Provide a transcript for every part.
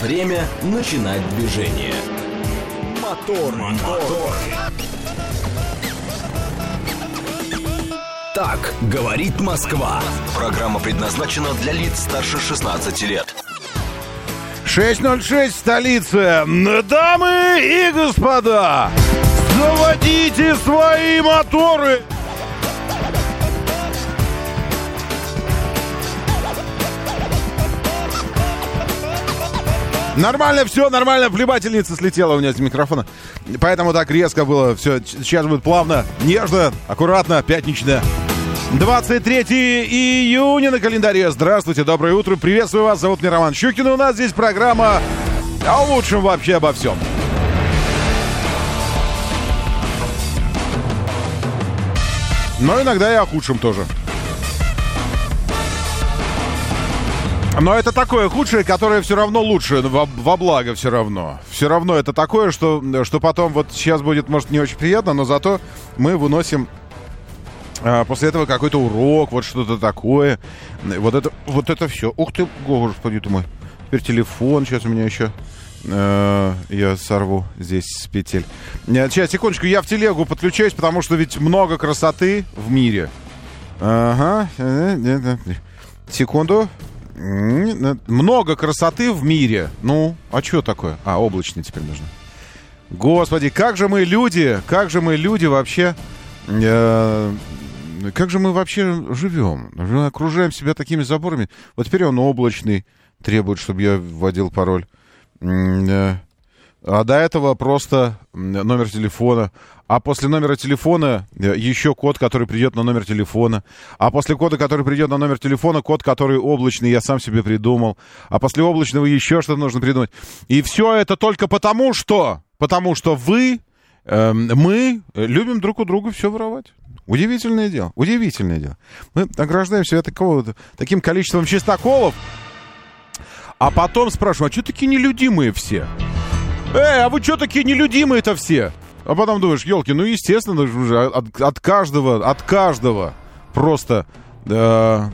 Время начинать движение. Мотор, мотор. Так говорит Москва. Программа предназначена для лиц старше 16 лет. 606 столица. Дамы и господа, заводите свои моторы. Нормально все, нормально. Плевательница слетела у меня с микрофона. Поэтому так резко было. Все, сейчас будет плавно, нежно, аккуратно, пятнично. 23 июня на календаре. Здравствуйте, доброе утро. Приветствую вас. Зовут меня Роман Щукин. У нас здесь программа о лучшем вообще обо всем. Но иногда и о худшем тоже. Но это такое худшее, которое все равно лучше, во, во благо все равно. Все равно это такое, что, что потом вот сейчас будет, может, не очень приятно, но зато мы выносим а, после этого какой-то урок, вот что-то такое. Вот это, вот это все. Ух ты, господи ты мой. Теперь телефон сейчас у меня еще. Э, я сорву здесь с петель. Сейчас, секундочку, я в телегу подключаюсь, потому что ведь много красоты в мире. Ага. Секунду. Много красоты в мире. Ну, а что такое? А, облачный теперь нужно. Господи, как же мы люди, как же мы люди вообще... Э, как же мы вообще живем? Мы окружаем себя такими заборами. Вот теперь он облачный, требует, чтобы я вводил пароль. Э, а до этого просто номер телефона. А после номера телефона э, еще код, который придет на номер телефона. А после кода, который придет на номер телефона, код, который облачный, я сам себе придумал. А после облачного еще что-то нужно придумать. И все это только потому, что... Потому что вы, э, мы любим друг у друга все воровать. Удивительное дело, удивительное дело. Мы ограждаем себя такого, таким количеством чистоколов, а потом спрашиваем, а что такие нелюдимые все? Эй, а вы что такие нелюдимые-то все? А потом думаешь, елки, ну естественно, от, от каждого, от каждого просто э,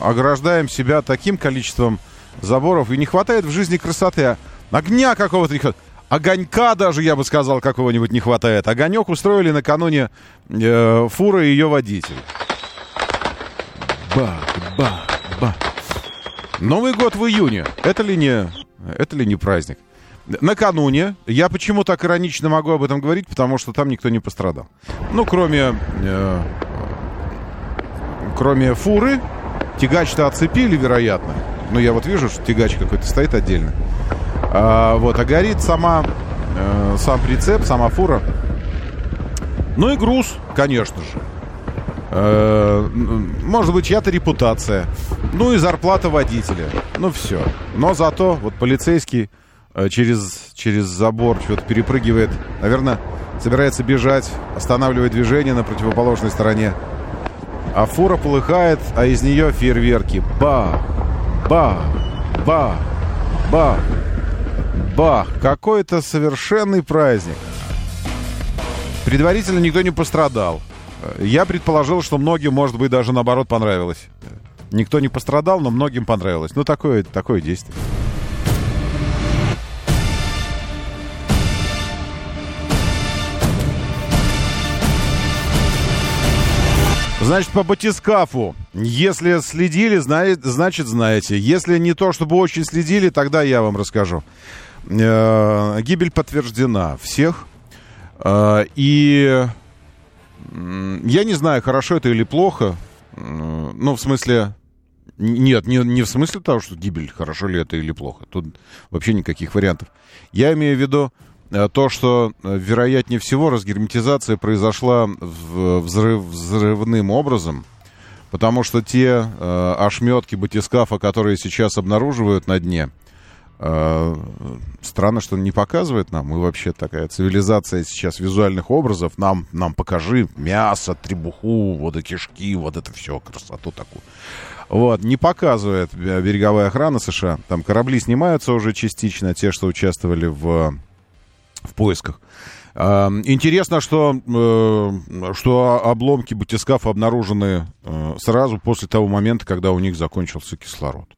ограждаем себя таким количеством заборов, и не хватает в жизни красоты, а огня какого-то не хватает. Огонька даже, я бы сказал, какого-нибудь не хватает. Огонек устроили накануне э, фуры и ее водитель. Бах, бах, бах. Новый год в июне. Это ли не, это ли не праздник? Накануне, я почему так иронично могу об этом говорить, потому что там никто не пострадал. Ну, кроме, э, кроме фуры, тягач-то оцепили, вероятно. Ну, я вот вижу, что тягач какой-то стоит отдельно. А, вот, а горит сама, э, сам прицеп, сама фура. Ну и груз, конечно же. Э, может быть, чья-то репутация. Ну и зарплата водителя. Ну все. Но зато вот полицейский через, через забор что-то перепрыгивает. Наверное, собирается бежать, останавливает движение на противоположной стороне. А фура полыхает, а из нее фейерверки. Бах! Бах! Бах! Бах! Бах! Какой-то совершенный праздник. Предварительно никто не пострадал. Я предположил, что многим, может быть, даже наоборот понравилось. Никто не пострадал, но многим понравилось. Ну, такое, такое действие. Значит, по батискафу. Если следили, значит, знаете. Если не то, чтобы очень следили, тогда я вам расскажу. Э, гибель подтверждена всех. Э, и я не знаю, хорошо это или плохо. Ну, в смысле... Нет, не, не в смысле того, что гибель, хорошо ли это или плохо. Тут вообще никаких вариантов. Я имею в виду то, что, э, вероятнее всего, разгерметизация произошла взрыв, взрывным образом, потому что те э, ошметки батискафа, которые сейчас обнаруживают на дне, э, странно, что не показывает нам. Мы вообще такая цивилизация сейчас визуальных образов. Нам, нам покажи мясо, требуху, вот и кишки, вот это все, красоту такую. Вот, не показывает береговая охрана США. Там корабли снимаются уже частично, те, что участвовали в в поисках. Интересно, что, э, что обломки батискафа обнаружены э, сразу после того момента, когда у них закончился кислород.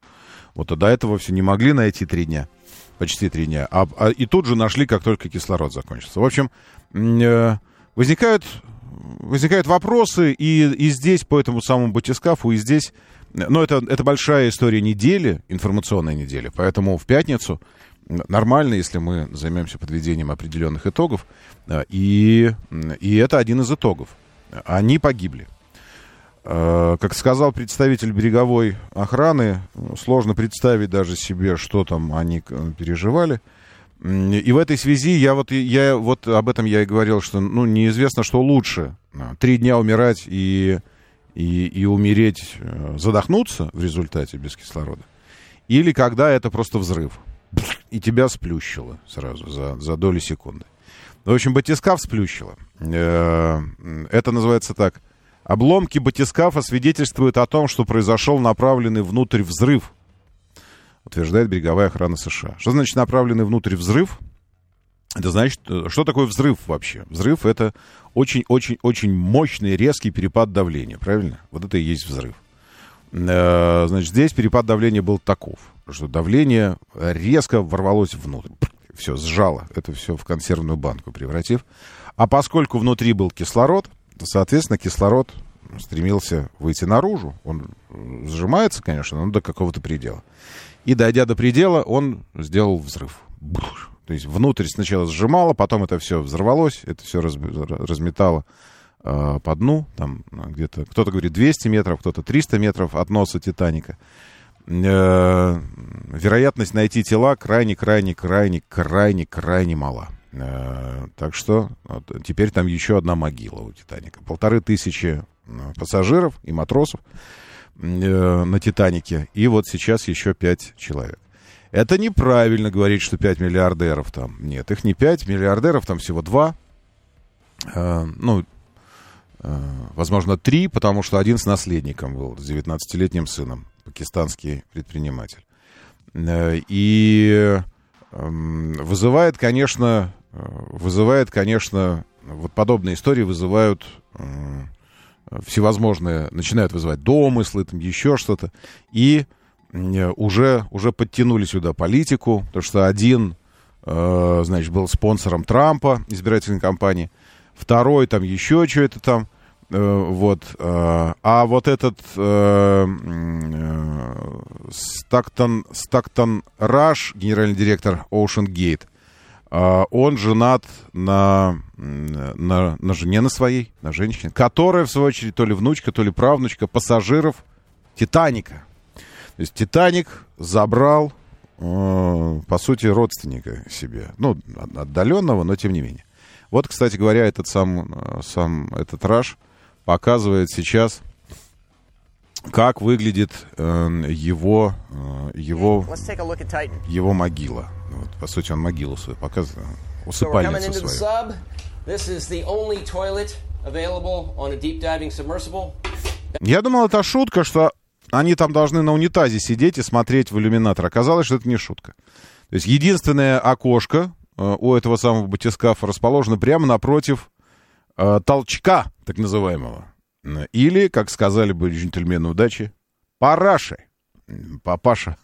Вот до этого все не могли найти три дня, почти три дня, а, а, и тут же нашли, как только кислород закончился. В общем, э, возникают, возникают вопросы, и, и здесь по этому самому батискафу, и здесь... Но это, это большая история недели, информационная неделя, поэтому в пятницу нормально, если мы займемся подведением определенных итогов, и, и это один из итогов. Они погибли. Э, как сказал представитель береговой охраны, сложно представить даже себе, что там они переживали. И в этой связи я вот, я вот об этом я и говорил, что ну, неизвестно, что лучше. Три дня умирать и, и, и умереть, э, задохнуться в результате без кислорода. Или когда это просто взрыв. И тебя сплющило сразу за, за доли секунды. В общем, батискаф сплющило. Э, это называется так – Обломки батискафа свидетельствуют о том, что произошел направленный внутрь взрыв, утверждает береговая охрана США. Что значит направленный внутрь взрыв? Это значит, э, что такое взрыв вообще? Взрыв это очень-очень-очень мощный резкий перепад давления, правильно? Вот это и есть взрыв. Э, значит, здесь перепад давления был таков, что давление резко ворвалось внутрь. Все, сжало. Это все в консервную банку превратив. А поскольку внутри был кислород, соответственно, кислород стремился выйти наружу. Он сжимается, конечно, но до какого-то предела. И дойдя до предела, он сделал взрыв. То есть внутрь сначала сжимало, потом это все взорвалось, это все раз, разметало э, по дну, там где-то, кто-то говорит 200 метров, кто-то 300 метров от носа Титаника. Э, вероятность найти тела крайне-крайне-крайне-крайне-крайне мала. Э, так что вот, теперь там еще одна могила у Титаника. Полторы тысячи э, пассажиров и матросов э, на Титанике. И вот сейчас еще пять человек. Это неправильно говорить, что 5 миллиардеров там. Нет, их не 5, миллиардеров там всего 2. Э, ну, возможно, 3, потому что один с наследником был, с 19-летним сыном, пакистанский предприниматель. Э, и э, вызывает, конечно, вызывает, конечно, вот подобные истории вызывают всевозможные, начинают вызывать домыслы, там еще что-то. И уже, уже подтянули сюда политику, потому что один, э, значит, был спонсором Трампа, избирательной кампании, второй там еще что-то там, э, вот. Э, а вот этот э, э, Стактон, Стактон Раш, генеральный директор Ocean Gate, а, он женат на, на, на жене на своей, на женщине, которая, в свою очередь, то ли внучка, то ли правнучка пассажиров Титаника. То есть Титаник забрал, э, по сути, родственника себе. Ну, отдаленного, но тем не менее. Вот, кстати говоря, этот сам, э, сам этот Раш показывает сейчас, как выглядит э, его, э, его, его могила. Вот, по сути, он могилу свою показывает, усыпальницу свою. Я думал, это шутка, что они там должны на унитазе сидеть и смотреть в иллюминатор. Оказалось, что это не шутка. То есть единственное окошко э, у этого самого батискафа расположено прямо напротив э, толчка, так называемого. Или, как сказали бы джентльмены удачи, параши. Папаша.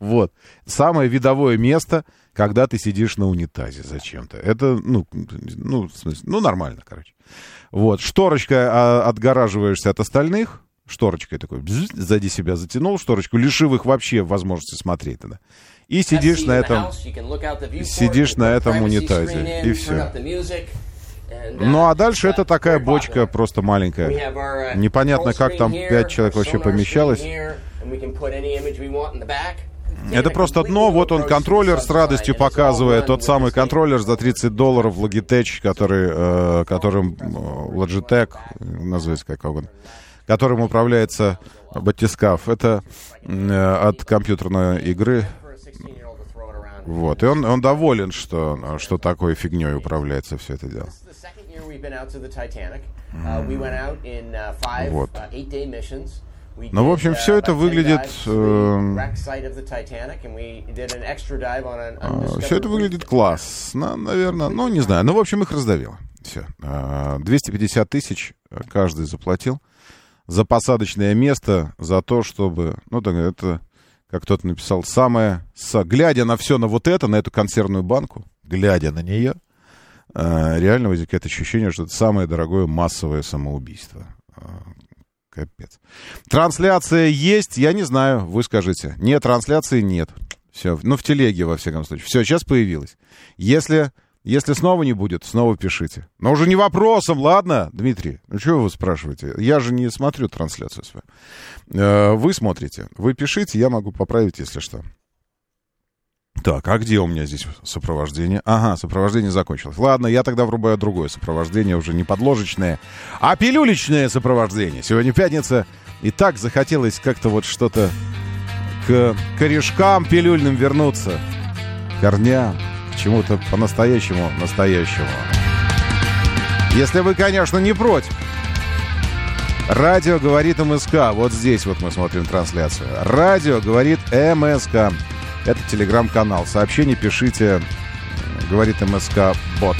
Вот. Самое видовое место, когда ты сидишь на унитазе зачем-то. Это, ну, ну, в смысле, ну, нормально, короче. Вот. Шторочка отгораживаешься от остальных. Шторочкой такой, бзз, сзади себя затянул шторочку, лишив их вообще возможности смотреть тогда. И сидишь на этом, сидишь на этом унитазе, и все. Ну а дальше это такая бочка просто маленькая. Непонятно, как там пять человек вообще помещалось. Это просто дно, вот он контроллер с радостью показывает, тот самый контроллер за 30 долларов Logitech, который, э, которым э, Logitech, называется как угодно, которым управляется батискаф. Это э, от компьютерной игры. Вот, и он, он доволен, что, что такой фигней управляется все это дело. Вот. Ну, в общем, все это выглядит... Э, все это выглядит классно, наверное. Ну, не знаю. Ну, в общем, их раздавило. Все. 250 тысяч каждый заплатил за посадочное место, за то, чтобы... Ну, так, это как кто-то написал, самое, глядя на все, на вот это, на эту консервную банку, глядя на нее, э, реально возникает ощущение, что это самое дорогое массовое самоубийство. Э, капец. Трансляция есть, я не знаю, вы скажите. Нет, трансляции нет. Все, ну в телеге, во всяком случае. Все, сейчас появилось. Если если снова не будет, снова пишите. Но уже не вопросом, ладно, Дмитрий? Ну, что вы спрашиваете? Я же не смотрю трансляцию свою. Э, вы смотрите, вы пишите, я могу поправить, если что. Так, а где у меня здесь сопровождение? Ага, сопровождение закончилось. Ладно, я тогда врубаю другое сопровождение, уже не подложечное, а пилюлечное сопровождение. Сегодня пятница, и так захотелось как-то вот что-то к корешкам пилюльным вернуться, корням чему-то по-настоящему настоящему. Если вы, конечно, не против. Радио говорит МСК. Вот здесь вот мы смотрим трансляцию. Радио говорит МСК. Это телеграм-канал. Сообщение пишите. Говорит МСК бот.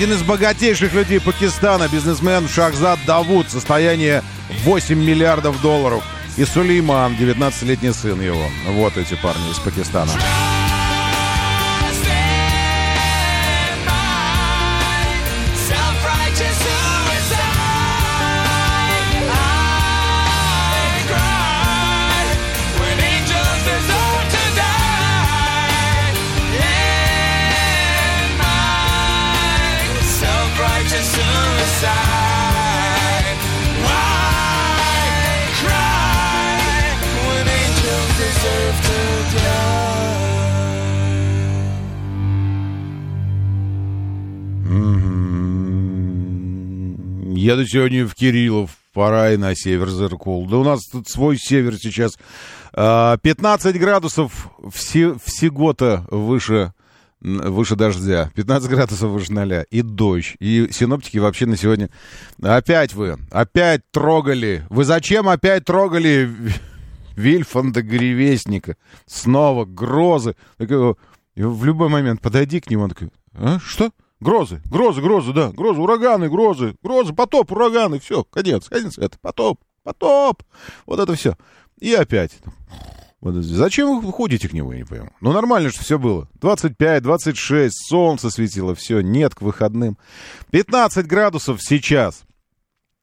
Один из богатейших людей Пакистана, бизнесмен Шахзад Давуд, состояние 8 миллиардов долларов. И Сулейман, 19-летний сын его. Вот эти парни из Пакистана. Еду сегодня в Кириллов, пора и на север Зеркул. Да у нас тут свой север сейчас. 15 а, градусов все, всего-то выше, выше дождя. 15 градусов выше ноля. И дождь. И синоптики вообще на сегодня... Опять вы, опять трогали. Вы зачем опять трогали Вильфанда Гревестника? Снова грозы. В любой момент подойди к нему, он такой, а, что? Грозы, грозы, грозы, да, грозы, ураганы, грозы, грозы, потоп, ураганы, все, конец, конец, это потоп, потоп, вот это все. И опять. Вот, зачем вы ходите к нему, я не пойму. Ну, нормально, что все было. 25, 26, солнце светило, все, нет к выходным. 15 градусов сейчас.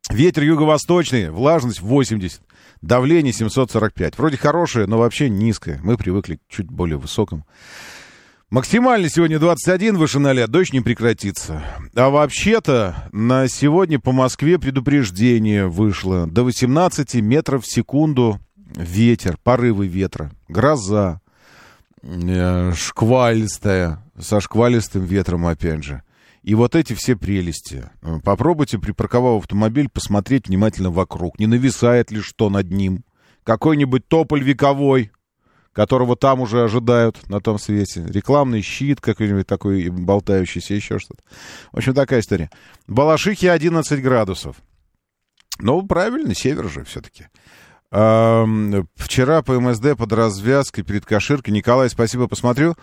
Ветер юго-восточный, влажность 80, давление 745. Вроде хорошее, но вообще низкое. Мы привыкли к чуть более высокому. Максимально сегодня 21, выше 0, дождь не прекратится. А вообще-то на сегодня по Москве предупреждение вышло. До 18 метров в секунду ветер, порывы ветра, гроза, э, шквалистая, со шквалистым ветром опять же. И вот эти все прелести. Попробуйте, припарковав автомобиль, посмотреть внимательно вокруг. Не нависает ли что над ним? Какой-нибудь тополь вековой, которого там уже ожидают на том свете. Рекламный щит какой-нибудь такой болтающийся, еще что-то. В общем, такая история. Балашихи 11 градусов. Ну, правильно, север же все-таки. Вчера по МСД под развязкой перед Каширкой. Николай, спасибо, посмотрю.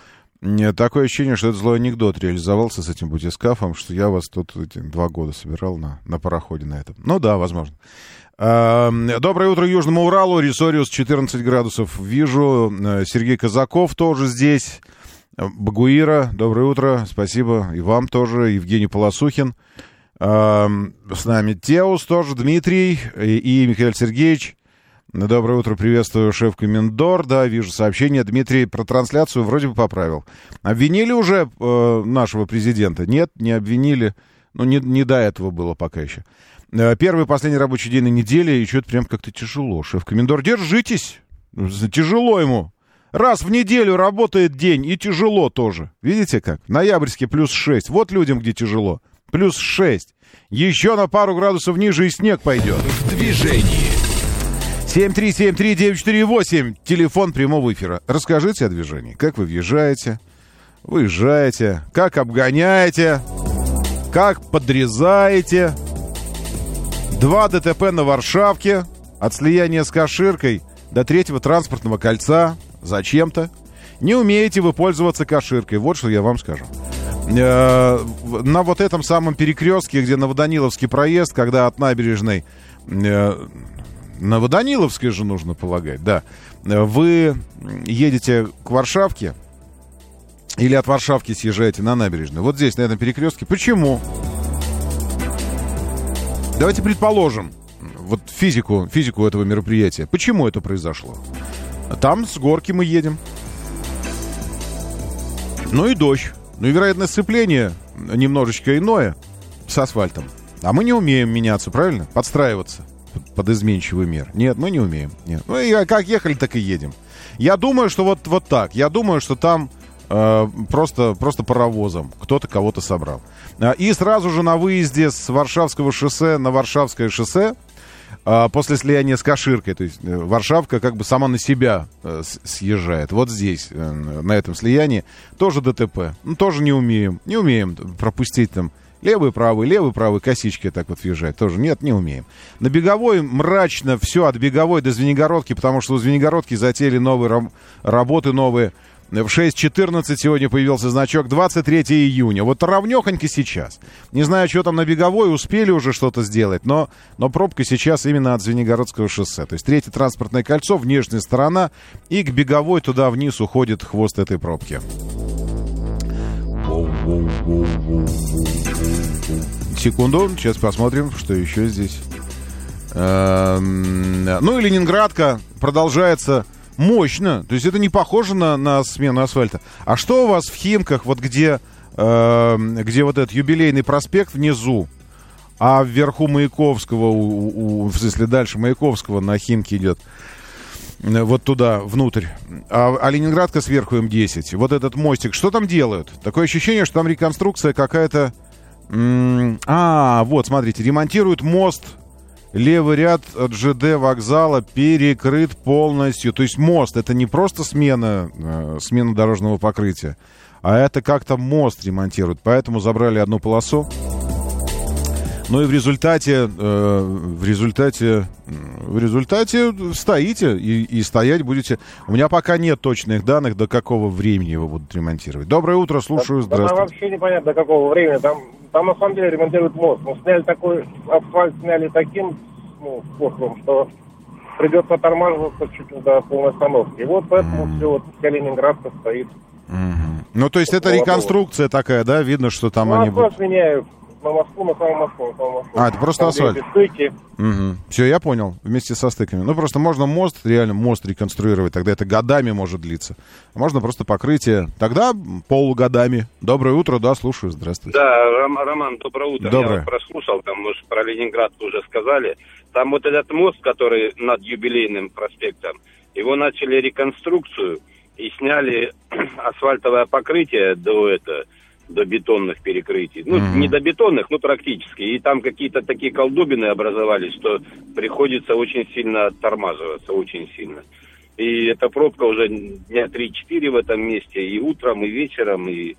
Такое ощущение, что это злой анекдот реализовался с этим бутискафом, что я вас тут эти, два года собирал на, на пароходе на этом. Ну да, возможно. Доброе утро Южному Уралу. Ресориус 14 градусов. Вижу. Э, Сергей Казаков тоже здесь. Багуира, доброе утро. Спасибо. И вам тоже. Евгений Полосухин. С нами Теус тоже. Дмитрий и Михаил Сергеевич. Доброе утро, приветствую, шеф Комендор. Да, вижу сообщение. Дмитрий про трансляцию вроде бы поправил. Обвинили уже э, нашего президента? Нет, не обвинили. Ну, не, не до этого было пока еще. Э, первый последний рабочий день на неделе, и что-то прям как-то тяжело. Шеф-комендор, держитесь. Тяжело ему. Раз в неделю работает день, и тяжело тоже. Видите как? Ноябрьский плюс 6. Вот людям, где тяжело. Плюс 6. Еще на пару градусов ниже и снег пойдет. В движении. 7373948, телефон прямого эфира. Расскажите о движении. Как вы въезжаете, выезжаете, как обгоняете, как подрезаете. Два ДТП на Варшавке, от слияния с Каширкой до третьего транспортного кольца. Зачем-то. Не умеете вы пользоваться Каширкой. Вот что я вам скажу. Э, на вот этом самом перекрестке, где Новоданиловский проезд, когда от набережной на Водониловской же нужно полагать, да. Вы едете к Варшавке или от Варшавки съезжаете на набережную. Вот здесь, на этом перекрестке. Почему? Давайте предположим, вот физику, физику этого мероприятия. Почему это произошло? Там с горки мы едем. Ну и дождь. Ну и вероятное сцепление немножечко иное с асфальтом. А мы не умеем меняться, правильно? Подстраиваться под изменчивый мир. Нет, мы не умеем. Нет. Ну и как ехали, так и едем. Я думаю, что вот, вот так. Я думаю, что там э, просто, просто паровозом кто-то кого-то собрал. А, и сразу же на выезде с Варшавского шоссе на Варшавское шоссе э, после слияния с Каширкой, то есть э, Варшавка как бы сама на себя э, съезжает. Вот здесь, э, на этом слиянии, тоже ДТП. Ну, тоже не умеем. Не умеем пропустить там Левый, правый, левый, правый, косички так вот въезжать тоже. Нет, не умеем. На беговой мрачно все от беговой до Звенигородки, потому что у Звенигородки затеяли новые раб- работы, новые. В 6.14 сегодня появился значок 23 июня. Вот равнехонько сейчас. Не знаю, что там на беговой, успели уже что-то сделать, но, но пробка сейчас именно от Звенигородского шоссе. То есть третье транспортное кольцо, внешняя сторона, и к беговой туда вниз уходит хвост этой пробки. Секунду, сейчас посмотрим, что еще здесь. Эм, ну и Ленинградка продолжается мощно. То есть это не похоже на, на смену асфальта. А что у вас в Химках, вот где, э, где вот этот юбилейный проспект внизу, а вверху Маяковского, у, у, в смысле дальше Маяковского на Химке идет, вот туда, внутрь. А, а Ленинградка сверху М10. Вот этот мостик. Что там делают? Такое ощущение, что там реконструкция какая-то... А, вот, смотрите, ремонтируют мост. Левый ряд ЖД вокзала перекрыт полностью. То есть мост, это не просто смена, э, смена дорожного покрытия, а это как-то мост ремонтируют. Поэтому забрали одну полосу. Ну и в результате, э, в результате, в результате стоите и, и стоять будете. У меня пока нет точных данных, до какого времени его будут ремонтировать. Доброе утро, слушаю, да, здравствуйте. Там вообще непонятно, до какого времени. Там, там на самом деле ремонтируют мост. Мы сняли такой, асфальт сняли таким ну, способом, что придется тормаживаться чуть ли до полной остановки. И вот поэтому mm. все, вот вся Ленинградка стоит. Mm-hmm. Ну, то есть это реконструкция такая, да? Видно, что там ну, они будут... меняют на Москву, на саму Москву, на саму Москву. А, это просто Там, асфальт. стыки. Угу. Все, я понял. Вместе со стыками. Ну, просто можно мост, реально мост реконструировать. Тогда это годами может длиться. А можно просто покрытие. Тогда полугодами. Доброе утро, да, слушаю. Здравствуйте. Да, Ром- Роман, доброе утро. Доброе. Я прослушал, там, мы же про Ленинград уже сказали. Там вот этот мост, который над юбилейным проспектом, его начали реконструкцию и сняли асфальтовое покрытие до это до бетонных перекрытий. Ну, Мгм. не до бетонных, но практически. И там какие-то такие колдобины образовались, что приходится очень сильно оттормаживаться, очень сильно. И эта пробка уже дня 3-4 в этом месте, и утром, и вечером, и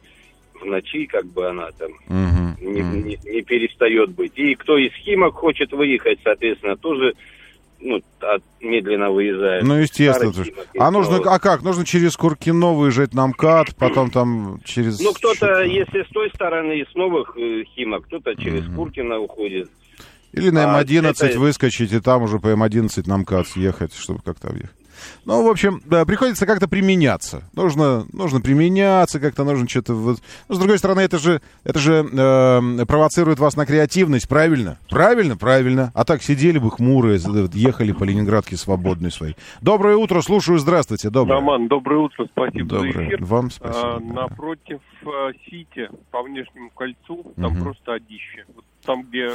в ночи, как бы она там Мгм. не, не- не перестает быть. И кто из Химок хочет выехать, соответственно, тоже ну, от- медленно выезжает. Ну, естественно. Старый А нужно, а как? Нужно через Куркино выезжать на МКАД, потом там через... Ну, кто-то, если с той стороны, с новых э, Химок, кто-то через Куркина уходит. Или на а, М11 это- выскочить, и там уже по М11 на МКАД съехать, чтобы как-то объехать. Ну, в общем, да, приходится как-то применяться. Нужно, нужно применяться, как-то нужно что-то... Вот. Ну, с другой стороны, это же, это же э, провоцирует вас на креативность, правильно? Правильно, правильно. А так сидели бы хмурые, ехали по Ленинградке свободной своей. Доброе утро, слушаю, здравствуйте, доброе. Роман, доброе утро, спасибо Доброе. за эфир. Вам А, спасибо. да. напротив а, Сити, по внешнему кольцу, там Мгм. просто одище. Вот там, где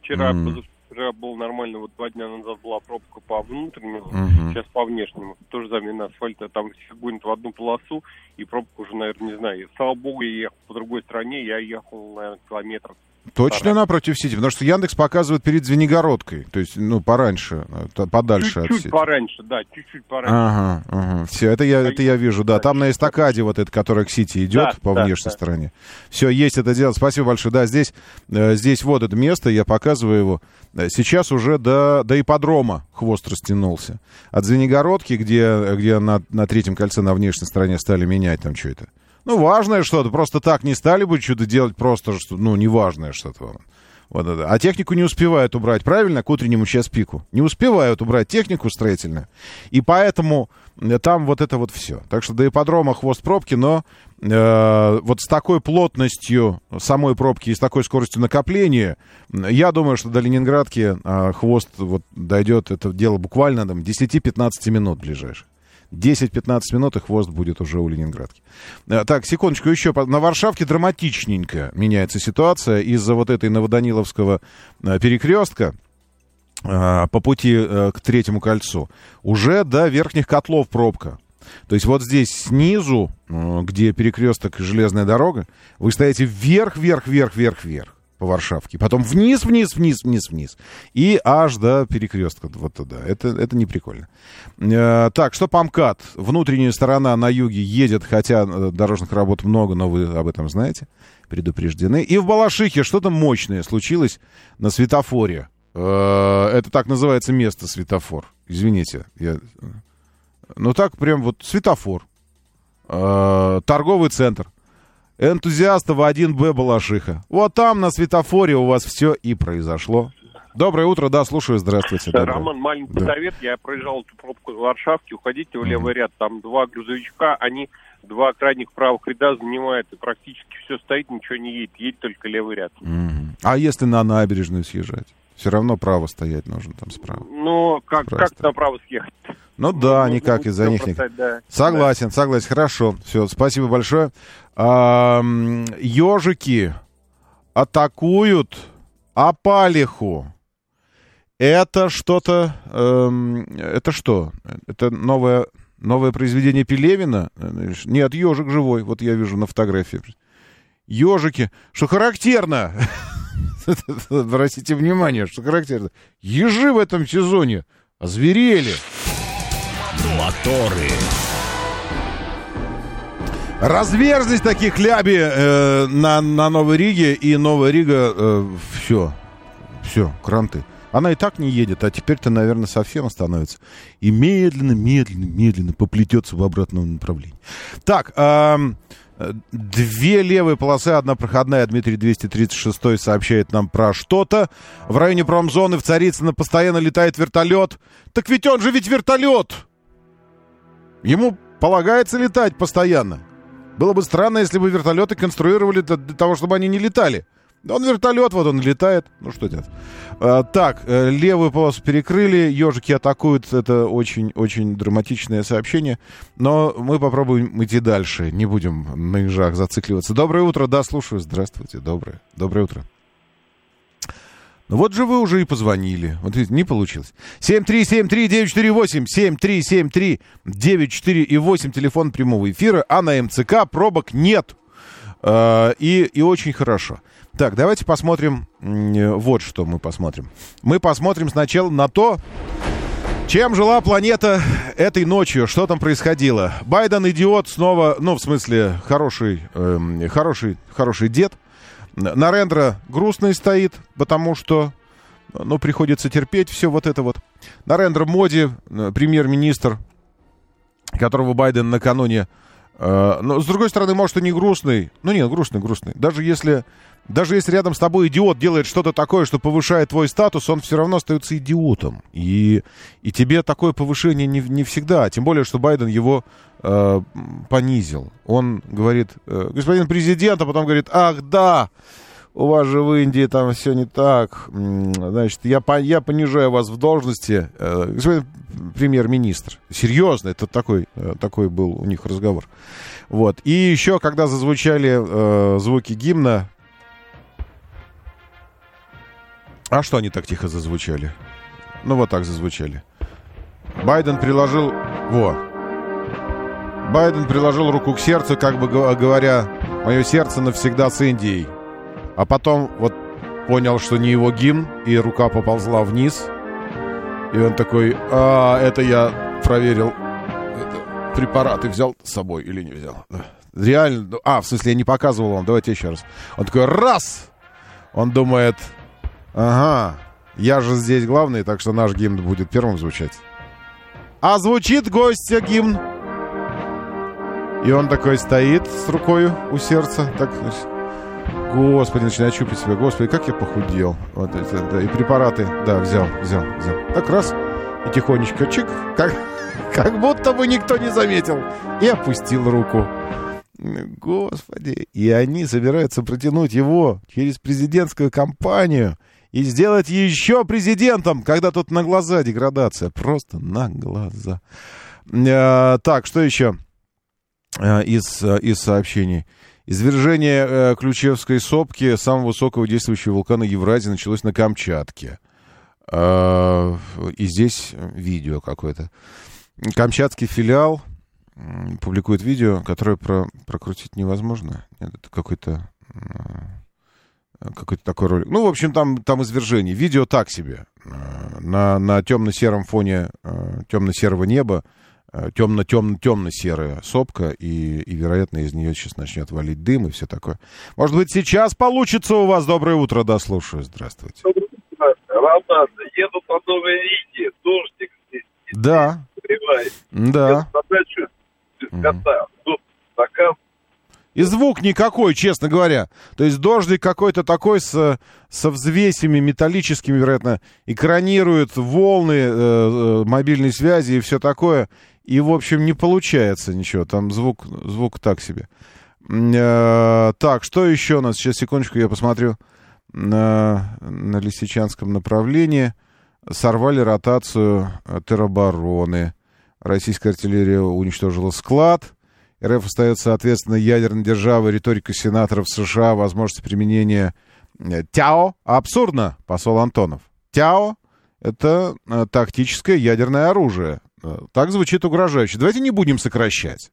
вчера, Мгм. Позавчера было нормально, вот два дня назад была пробка по внутреннему, Мгм. сейчас по внешнему. Тоже замена асфальта, там все гонят в одну полосу, и пробка уже, наверное, не знаю. Слава богу, я ехал по другой стороне, я ехал, наверное, километр. Точно напротив Сити, потому что Яндекс показывает перед Звенигородкой, то есть, ну, пораньше, э, подальше от Чуть-чуть Сити. пораньше, да, чуть-чуть пораньше. Ага, ага. Все, это я, это я вижу, да. Там на эстакаде вот это, которая к Сити идет Да, по да, внешней да. стороне. Все, есть это дело. Спасибо большое. Да, здесь, э, здесь вот это место, я показываю его. Э, Сейчас уже до, до ипподрома хвост растянулся. От Звенигородки, где, где на, на третьем кольце на внешней стороне стали менять там что-то. Ну, важное что-то. Просто так не стали бы что-то делать, просто, что, ну, неважное что-то. Вот это. А технику не успевают убрать, правильно, к утреннему час пику. Не успевают убрать технику строительную. И поэтому э, там вот это вот все. Так что до ипподрома хвост пробки, но э, вот с такой плотностью самой пробки и с такой скоростью накопления, я думаю, что до Ленинградки э, хвост вот дойдет, это дело буквально там 10-15 минут ближайших. 10-15 минут, и хвост будет уже у Ленинградки. Э, Так, секундочку, еще. На Варшавке драматичненько меняется ситуация из-за вот этой Новоданиловского э, перекрестка э, по пути к третьему кольцу. Уже до верхних котлов пробка. То есть вот здесь снизу, где перекресток железная дорога, вы стоите вверх, вверх, вверх, вверх, вверх по Варшавке. Потом вниз, вниз, вниз, вниз, вниз. И аж до перекрестка вот туда. Это, это не прикольно. Э, так, что по МКАД? Внутренняя сторона на юге едет, хотя э, дорожных работ много, но вы об этом знаете, предупреждены. И в Балашихе что-то мощное случилось на светофоре. Э, это так называется место светофор. Извините. Я... Ну так прям вот светофор. Торговый центр. Энтузиастов 1Б Балашиха. Вот там на светофоре у вас все и произошло. Доброе утро, да, слушаю, здравствуйте. доброе. Роман, маленький Да. совет. Я проезжал эту пробку в Варшавке, уходите в левый ряд. Там два грузовичка, они два крайних правых ряда занимают, и практически все стоит, ничего не едет. Едет только левый ряд. А если на набережную съезжать? Все равно право стоять нужно там справа. Ну, как, Просто. как направо съехать? Ну да, Нужно никак будет из-за них не... бросать, да. Согласен, согласен, хорошо. Все, спасибо большое. ежики атакуют Апалиху. Это что-то... эм, это что? Это новое, новое произведение Пелевина? Нет, ежик живой. Вот я вижу на фотографии. Ежики. Что характерно. Обратите внимание, что характерно. Ежи в этом сезоне озверели. Моторы. Разверзлись такие хляби э, на, на Новой Риге, и Новая Рига, все, все, кранты. Она и так не едет, а теперь-то, наверное, совсем остановится. И медленно, медленно, медленно поплетется в обратном направлении. Так, э, две левые полосы, одна проходная. Дмитрий 236 сообщает нам про что-то. В районе промзоны в Царицыно постоянно летает вертолет. Так ведь он же ведь вертолет! Ему полагается летать постоянно. Было бы странно, если бы вертолеты конструировали для того, чтобы они не летали. Он вертолет, вот он летает. Ну, что делать? А, так, э, левую полосу перекрыли, ежики атакуют. Это очень-очень драматичное сообщение. Но мы попробуем идти дальше. Не будем на ежах зацикливаться. Доброе утро, да, слушаю. Здравствуйте, доброе. Доброе утро. Ну вот же вы уже и позвонили. Вот видите, не получилось. 7373948, 7373948, телефон прямого эфира, а на МЦК пробок нет. Э, и, и очень хорошо. Так, давайте посмотрим, вот что мы посмотрим. Мы посмотрим сначала на то, чем жила планета этой ночью? Что там происходило? Байден идиот снова, ну, в смысле, хороший, э, хороший, хороший дед. Нарендра грустный стоит, потому что, ну, приходится терпеть все вот это вот. Нарендра Моди, э, премьер-министр, которого Байден накануне... Э, но, с другой стороны, может, и не грустный. Ну, нет, грустный, грустный. Даже если, даже если рядом с тобой идиот делает что-то такое, что повышает твой статус, он все равно остается идиотом. И, и тебе такое повышение не, не всегда. Тем более, что Байден его э, понизил. Он говорит, э, господин президент, а потом говорит, ах да, у вас же в Индии там все не так. Значит, я, я понижаю вас в должности. Э, господин премьер-министр. Серьезно, это такой, э, такой был у них разговор. Вот. И еще, когда зазвучали э, звуки гимна... А что они так тихо зазвучали? Ну, вот так зазвучали. Байден приложил... Во, Байден приложил руку к сердцу, как бы говоря, мое сердце навсегда с Индией. А потом вот понял, что не его гимн, и рука поползла вниз. И он такой, а, это я проверил. Это препараты взял с собой или не взял? Реально, ну, а, в смысле, я не показывал вам, давайте еще раз. Он такой, раз! Он думает, ага, я же здесь главный, так что наш гимн будет первым звучать. А звучит гостя гимн. И он такой стоит с рукой у сердца. Так, Господи, начинаю чупить себя. Господи, как я похудел. Вот это, да. И препараты, да, взял, взял, взял. Так раз, и тихонечко чик, как, как будто бы никто не заметил. И опустил руку. Господи. И они собираются протянуть его через президентскую кампанию и сделать еще президентом, когда тут на глаза деградация. Просто на глаза. А, так, что еще? Э, из, э, из сообщений. Извержение э, Ключевской сопки, самого высокого действующего вулкана Евразии, началось на Камчатке. Э, и здесь видео какое-то. Камчатский филиал публикует видео, которое про, прокрутить невозможно. Нет, это какой-то э, какой-то такой ролик. Ну, в общем, там, там извержение. Видео так себе. Э, на, на темно-сером фоне э, темно-серого неба темно-темно-темно-серая сопка, и, и, вероятно, из нее сейчас начнет валить дым и все такое. Может быть, сейчас получится у вас. Доброе утро, да, слушаю. Здравствуйте. Роман, еду по новой линии, дождик здесь. Да. Да. Задачу кота. Тут стакан и звук никакой, честно говоря. То есть дождик какой-то такой с, со взвесями металлическими, вероятно, экранирует волны э, э, мобильной связи и все такое. И, в общем, не получается ничего. Там звук, звук так себе. Э, так, что еще у нас? Сейчас, секундочку, я посмотрю на, на Лисичанском направлении. Сорвали ротацию теробороны. Российская артиллерия уничтожила склад. РФ остается, соответственно, ядерной державой, риторика сенаторов США, возможность применения э, ТЯО. Абсурдно, посол Антонов. ТЯО — это э, тактическое ядерное оружие. Э, так звучит угрожающе. Давайте не будем сокращать.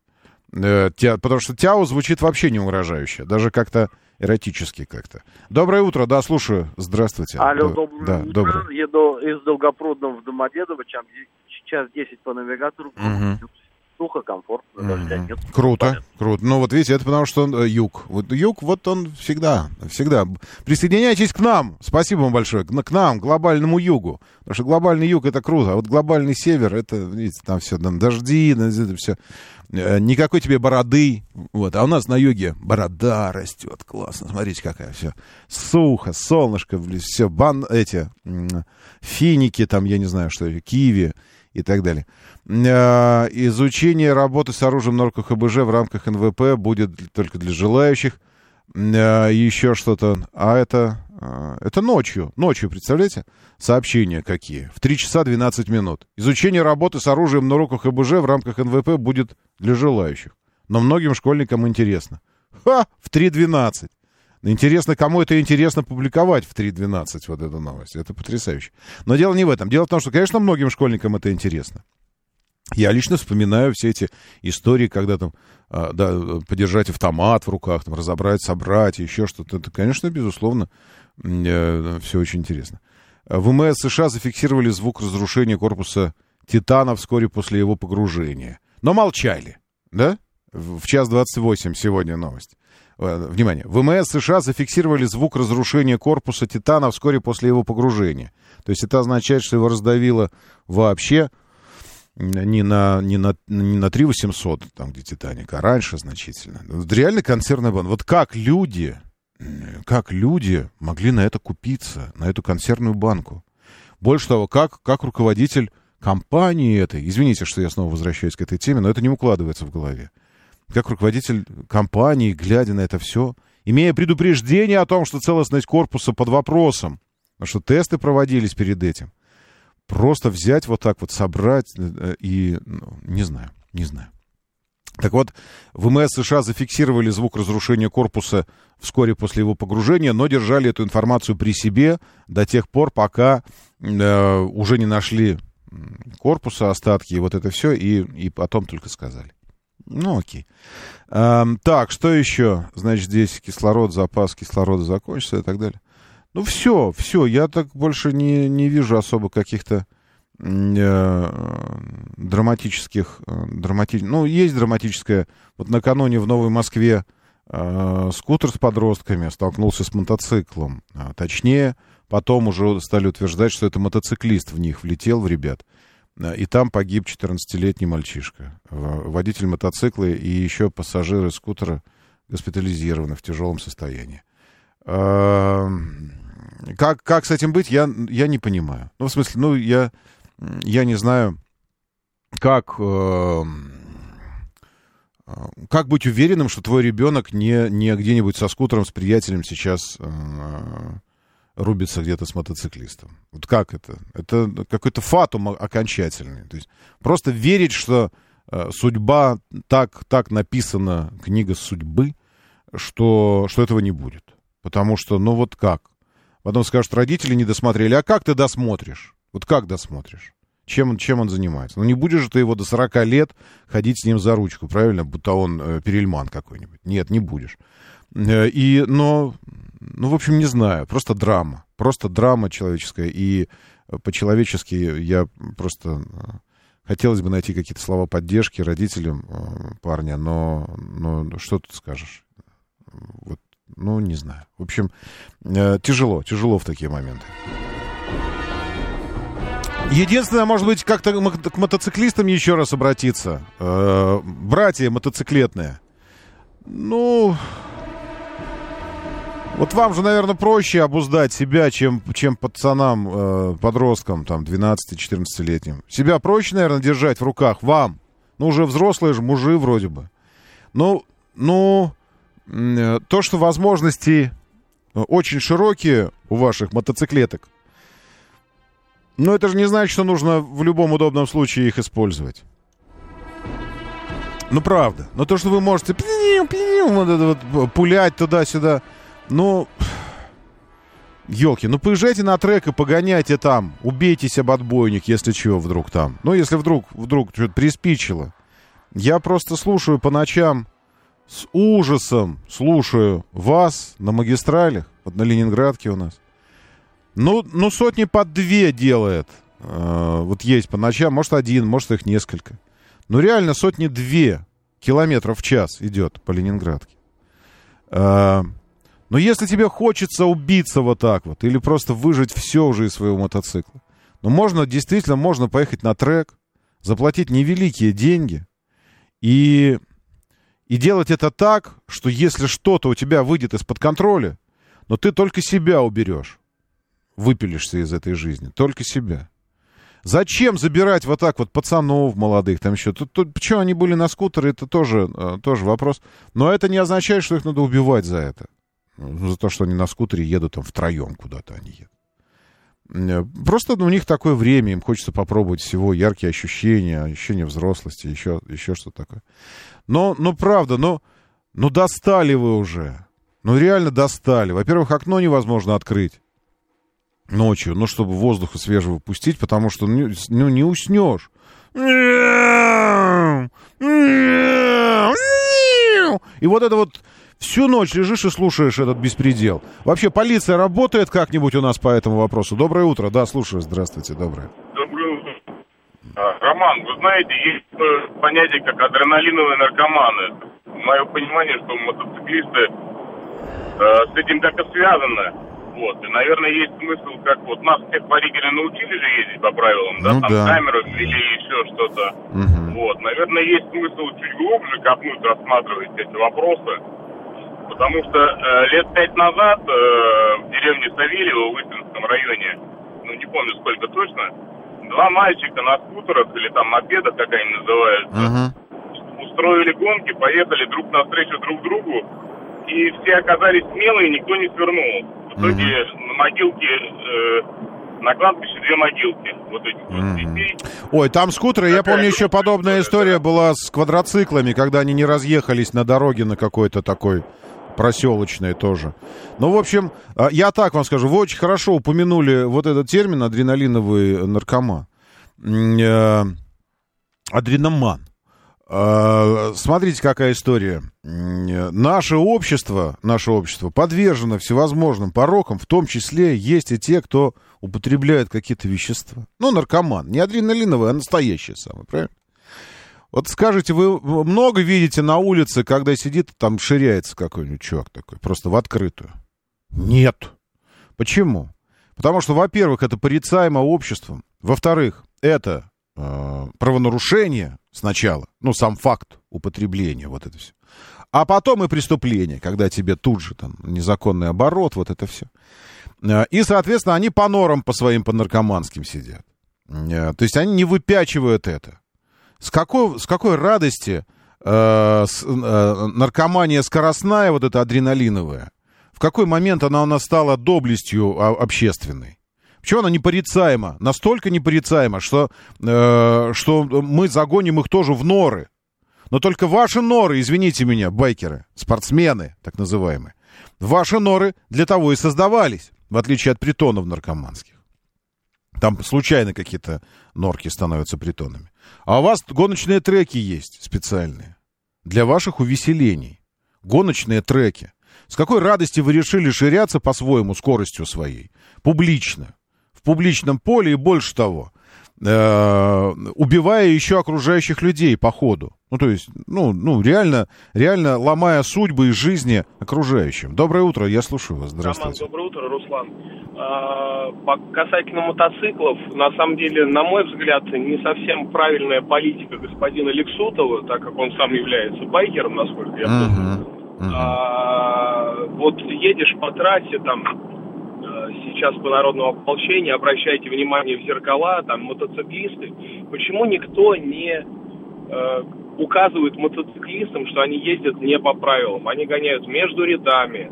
Потому что ТЯО звучит вообще не угрожающе. Даже как-то эротически как-то. Доброе утро, да, слушаю. Здравствуйте. Алло, доброе да, утро. Доброе. Еду из Долгопрудного в Домодедово, час 10 по навигатору. Угу сухо, комфортно, mm-hmm. нет. Круто, Понятно. круто. Ну вот видите, это потому что он э, юг. Вот юг, вот он всегда, всегда. Присоединяйтесь к нам. Спасибо вам большое. К, к нам, глобальному югу. Потому что глобальный юг это круто, а вот глобальный север, это, видите, там все, там дожди, это все. Э, никакой тебе бороды. Вот. А у нас на юге борода растет. Классно. Смотрите, какая все. Сухо, солнышко, все, бан, эти, финики там, я не знаю, что, киви и так далее. Э, изучение работы с оружием НОРК ХБЖ в рамках НВП будет только для желающих. э, еще что-то. А это, э, это ночью. Ночью, представляете? Сообщения какие. В 3 часа 12 минут. Изучение работы с оружием на руках ИБЖ в рамках НВП будет для желающих. Но многим школьникам интересно. Ха! В 3.12. Интересно, кому это интересно публиковать в 3.12, вот эту новость. Это потрясающе. Но дело не в этом. Дело в том, что, конечно, многим школьникам это интересно. Я лично вспоминаю все эти истории, когда там а, да, подержать автомат в руках, там, разобрать, собрать, еще что-то. Это, конечно, безусловно, э, все очень интересно. ВМС США зафиксировали звук разрушения корпуса «Титана» вскоре после его погружения. Но молчали, да? В час 28 сегодня новость. Э, внимание. ВМС США зафиксировали звук разрушения корпуса «Титана» вскоре после его погружения. То есть это означает, что его раздавило вообще не на, не на, не на 3 800, там, где «Титаник», а раньше значительно. Реально консервная банка. Вот как люди, как люди могли на это купиться, на эту консервную банку? Больше того, как, как руководитель компании этой, извините, что я снова возвращаюсь к этой теме, но это не укладывается в голове как руководитель компании, глядя на это все, имея предупреждение о том, что целостность корпуса под вопросом, что тесты проводились перед этим, просто взять вот так вот, собрать э, и, ну, не знаю, не знаю. Так вот, ВМС США зафиксировали звук разрушения корпуса вскоре после его погружения, но держали эту информацию при себе до тех пор, пока э, уже не нашли корпуса, остатки, и вот это все, и, и потом только сказали. Ну, окей. А, так, что еще? Значит, здесь кислород, запас кислорода закончится и так далее. Ну, все, все. Я так больше не, не вижу особо каких-то э, драматических... Э, драмати... Ну, есть драматическое. Вот накануне в Новой Москве э, скутер с подростками столкнулся с мотоциклом. А, точнее, потом уже стали утверждать, что это мотоциклист в них влетел, в ребят. И там погиб 14-летний мальчишка. Водитель мотоцикла и еще пассажиры скутера госпитализированы в тяжелом состоянии. Как, как с этим быть, я, я не понимаю. Ну, в смысле, ну, я, я не знаю, как, э, как быть уверенным, что твой ребенок не, не где-нибудь со скутером, с приятелем сейчас э, рубится где-то с мотоциклистом. Вот как это? Это какой-то фатум окончательный. То есть просто верить, что э, судьба так, так написана, книга судьбы, что, что этого не будет. Потому что, ну вот как? Потом скажут, родители не досмотрели. А как ты досмотришь? Вот как досмотришь? Чем, чем он занимается? Ну, не будешь же ты его до 40 лет ходить с ним за ручку, правильно? Будто он э, перельман какой-нибудь. Нет, не будешь. Э, и, но ну, в общем, не знаю. Просто драма. Просто драма человеческая. И э, по-человечески я просто... Э, хотелось бы найти какие-то слова поддержки родителям э, парня, но, но что тут скажешь? Вот, ну, не знаю. В общем, тяжело, тяжело в такие моменты. Единственное, может быть, как-то к мотоциклистам еще раз обратиться. Братья мотоциклетные. Ну, вот вам же, наверное, проще обуздать себя, чем, чем пацанам, э, подросткам, там, 12-14-летним. Себя проще, наверное, держать в руках вам. Ну, уже взрослые же мужи вроде бы. Ну, ну, э, то, что возможности э, очень широкие у ваших мотоциклеток, но это же не значит, что нужно в любом удобном случае их использовать. Ну, правда. Но то, что вы можете пулять туда-сюда... Ну, елки, ну поезжайте на трек и погоняйте там. Убейтесь об отбойник, если чего вдруг там. Ну, если вдруг, вдруг что-то приспичило. Я просто слушаю по ночам, с ужасом слушаю вас на магистралях, вот на Ленинградке у нас. Ну, ну сотни по две делает. Э, вот есть по ночам, может один, может их несколько. Ну реально сотни две километров в час идет по Ленинградке. Э, но если тебе хочется убиться вот так вот, или просто выжить все уже из своего мотоцикла, ну, можно, действительно, можно поехать на трек, заплатить невеликие деньги и, и делать это так, что если что-то у тебя выйдет из-под контроля, но ты только себя уберешь, выпилишься из этой жизни, только себя. Зачем забирать вот так вот пацанов молодых, там еще? Тут, тут, почему они были на скутере, это тоже, э, тоже вопрос. Но это не означает, что их надо убивать за это. За то, что они на скутере едут там втроем куда-то они едут. Э, Просто у них такое время, им хочется попробовать всего, яркие ощущения, ощущения взрослости, еще, еще что-то такое. Но, но правда, но, ну достали вы уже. Ну реально достали. Во-первых, окно невозможно открыть ночью, ну, чтобы воздуха свежего пустить, потому что ну, ну, не уснешь. И вот это вот всю ночь лежишь и слушаешь этот беспредел. Вообще, полиция работает как-нибудь у нас по этому вопросу? Доброе утро. Да, слушаю. Здравствуйте. Доброе. Доброе утро. А, Роман, вы знаете, есть э, понятие как адреналиновые наркоманы. Мое понимание, что мотоциклисты э, с этим как-то связаны. Вот. И, наверное, есть смысл, как вот нас всех водителей научили же ездить по правилам, да, Ну там да. камеры или еще что-то. Мгм. Вот. Наверное, есть смысл чуть глубже копнуть, рассматривать эти вопросы. Потому что э, лет пять назад э, в деревне Савельево в Истинском районе, ну не помню сколько точно, два мальчика на скутерах или там мопедах, как они называются, Мгм. устроили гонки, поехали друг навстречу друг другу, и все оказались смелые, никто не свернул. В итоге на могилке, э, на кладбище две могилки вот Мгм. детей. Ой, там скутеры, я Такая помню, еще подобная история была с квадроциклами, когда они не разъехались на дороге на какой-то такой проселочной тоже. Ну, в общем, а, я так вам скажу, вы очень хорошо упомянули вот этот термин адреналиновый наркоман. Э, Адреноман. Э, Смотрите, какая история. Э, Наше общество, наше общество подвержено всевозможным порокам, в том числе есть и те, кто употребляет какие-то вещества. Ну, наркоман. Не адреналиновый, а настоящий самый, правильно? Вот скажите, вы много видите на улице, когда сидит, там ширяется какой-нибудь чувак такой, просто в открытую? Нет. Почему? Потому что, во-первых, это порицаемо обществом. Во-вторых, это э, правонарушение сначала, ну, сам факт употребления, вот это все. А потом и преступление, когда тебе тут же там незаконный оборот, вот это все. Э, И, соответственно, они по норам по своим, по наркоманским сидят. Э, То есть они не выпячивают это. С какой, с какой радости э, с- э, наркомания скоростная, вот эта адреналиновая, в какой момент она у нас стала доблестью а, общественной? Почему она непорицаема? Настолько непорицаема, что, э, что мы загоним их тоже в норы. Но только ваши норы, извините меня, байкеры, спортсмены, так называемые, ваши норы для того и создавались, в отличие от притонов наркоманских. Там случайно какие-то норки становятся притонами. А у вас гоночные треки есть специальные. Для ваших увеселений. Гоночные треки. С какой радости вы решили ширяться по-своему скоростью своей? Публично. В публичном поле и больше того. Э, убивая еще окружающих людей по ходу. Ну, то есть, ну, ну реально, реально ломая судьбы и жизни окружающим. Доброе утро, я слушаю вас. Здравствуйте. Роман, доброе утро, Руслан. А, по касательно мотоциклов, на самом деле, на мой взгляд, не совсем правильная политика господина Лексутова, так как он сам является байкером, насколько я помню. Мгм. Мгм. А, вот едешь по трассе, там, сейчас по народному ополчению, обращайте внимание в зеркала, там, мотоциклисты. Почему никто не э, указывает мотоциклистам, что они ездят не по правилам? Они гоняют между рядами,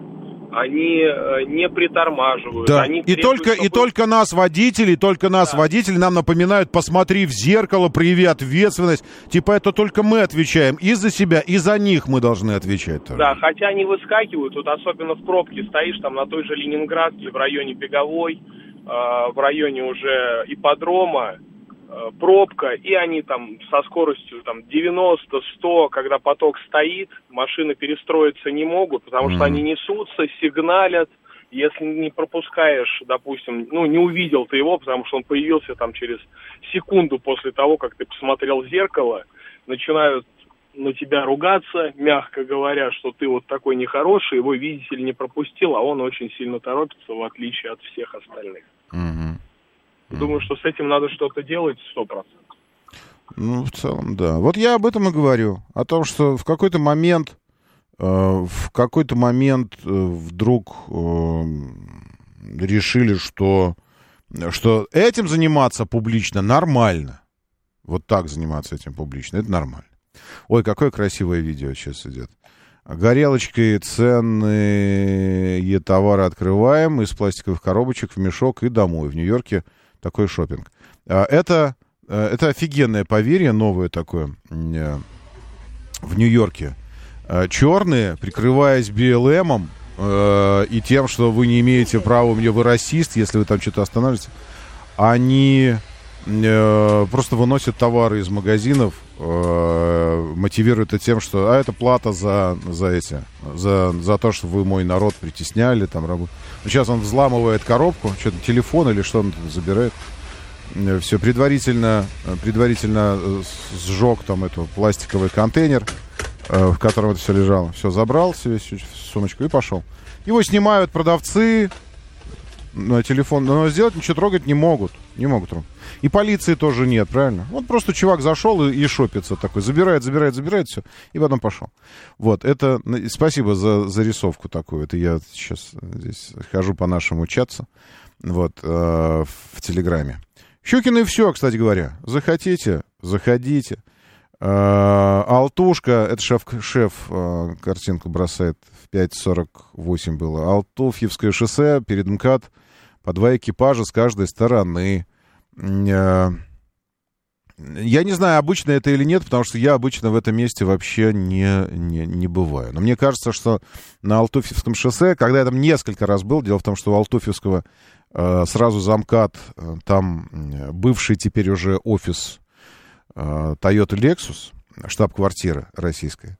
они э, не притормаживают. Да, они и требуют, только, и чтобы- только нас, водители, только нас, Да. водители, нам напоминают, посмотри в зеркало, прояви ответственность. Типа это только мы отвечаем. И за себя, и за них мы должны отвечать тоже. Да, хотя они выскакивают, вот особенно в пробке стоишь, там на той же Ленинградке, в районе Беговой, э, в районе уже ипподрома, пробка, и они там со скоростью там 90-100, когда поток стоит, машины перестроиться не могут, потому что они несутся, сигналят, если не пропускаешь, допустим, ну, не увидел ты его, потому что он появился там через секунду после того, как ты посмотрел в зеркало, начинают на тебя ругаться, мягко говоря, что ты вот такой нехороший, его видитель не пропустил, а он очень сильно торопится, в отличие от всех остальных. Мгм. Думаю, что с этим надо что-то делать сто процентов. Ну, в целом, да. Вот я об этом и говорю. О том, что в какой-то момент, э, в какой-то момент э, вдруг э, решили, что, что этим заниматься публично нормально. Вот так заниматься этим публично, это нормально. Ой, какое красивое видео сейчас идет. Горелочкой ценные товары открываем из пластиковых коробочек в мешок и домой. В Нью-Йорке такой шопинг. А, Это, э, это офигенное поверье, новое такое э, в Нью-Йорке. Э, Черные, прикрываясь BLM э, и тем, что вы не имеете права, у меня вы расист, если вы там что-то останавливаете, они э, просто выносят товары из магазинов, э, мотивируют это тем, что а это плата за, за эти, за, за то, что вы мой народ притесняли, там работ... Сейчас он взламывает коробку, что-то телефон или что он забирает. Все предварительно, э, предварительно э, сжег там эту пластиковый контейнер, э, в котором это все лежало. Все, забрал себе сумочку и пошел. Его снимают продавцы телефон, но сделать ничего трогать не могут. Не могут. И полиции тоже нет, правильно? Вот просто чувак зашел и, и шопится такой. Забирает, забирает, забирает все. И потом пошел. Вот, это... Спасибо за зарисовку такую. Это я сейчас здесь хожу по нашему чату. Вот, э, в Телеграме. Щукин и все, кстати говоря. Захотите, заходите. Э, Алтушка, это шеф, шеф э, картинку бросает в 5.48 было. Алтуфьевское шоссе перед МКАД по два экипажа с каждой стороны. Э, Я не знаю, обычно это или нет, потому что я обычно в этом месте вообще не, не, не бываю. Но мне кажется, что на Алтуфьевском шоссе, когда я там несколько раз был, дело в том, что у Алтуфьевского э, сразу замкат, э, там э, бывший теперь уже офис э, Toyota Lexus, штаб-квартира российская.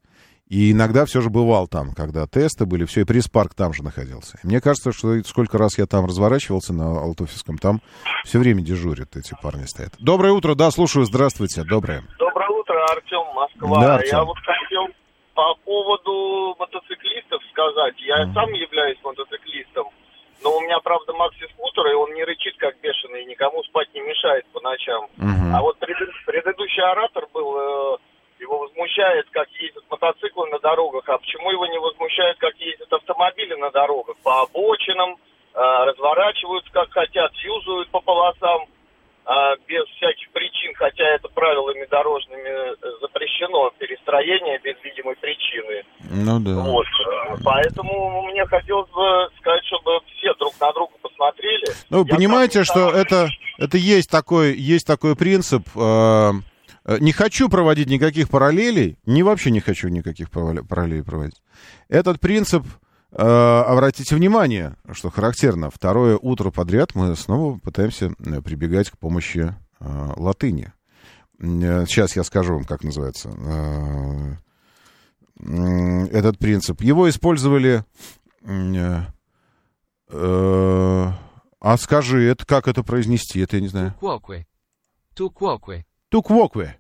И иногда все же бывал там, когда тесты были, все, и пресс-парк там же находился. Мне кажется, что сколько раз я там разворачивался на Алтуфьевском, там все время дежурят эти парни стоят. Доброе утро, да, слушаю, здравствуйте, доброе. Доброе утро, Артем, Москва. Да, Артем. Я вот хотел по поводу мотоциклистов сказать. Я сам являюсь мотоциклистом, но у меня, правда, макси-скутер, и он не рычит как бешеный, и никому спать не мешает по ночам. Мгм. А вот пред- предыдущий оратор был, э, его возмущает, как ездят мотоциклы на дорогах, а почему его не возмущает, как ездят автомобили на дорогах? По обочинам, э, разворачиваются как хотят, юзают по полосам а, без всяких причин, хотя это правилами дорожными э, запрещено, перестроение без видимой причины. Ну да. Вот. э, Поэтому мне хотелось бы сказать, чтобы все друг на друга посмотрели. Ну, вы Я понимаете, что это, это есть, такой, есть такой принцип. э, э, не хочу проводить никаких параллелей, не вообще не хочу никаких паралле- параллелей проводить. Этот принцип, э, обратите внимание, что характерно, второе утро подряд мы снова пытаемся э, прибегать к помощи э, латыни. Э, Сейчас я скажу вам, как называется э, этот принцип. Его использовали... э, э, а скажи, это как это произнести? Это я не знаю. Quoque. Tu Туквокве.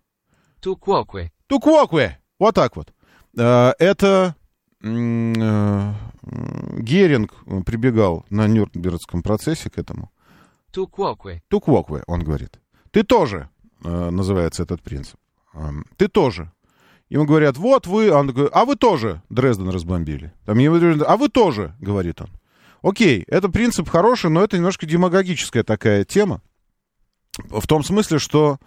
Quoque. Туквокве. Вот так вот. Э, Это э, Геринг прибегал на Нюрнбергском процессе к этому. Quoque. Туквокве, он говорит. Ты тоже, э, называется этот принцип. Эм, Ты тоже. Ему говорят, вот вы, он говорит, а вы тоже Дрезден разбомбили. Там ему говорят, а вы тоже, говорит он. Окей, это принцип хороший, но это немножко демагогическая такая тема. В том смысле, что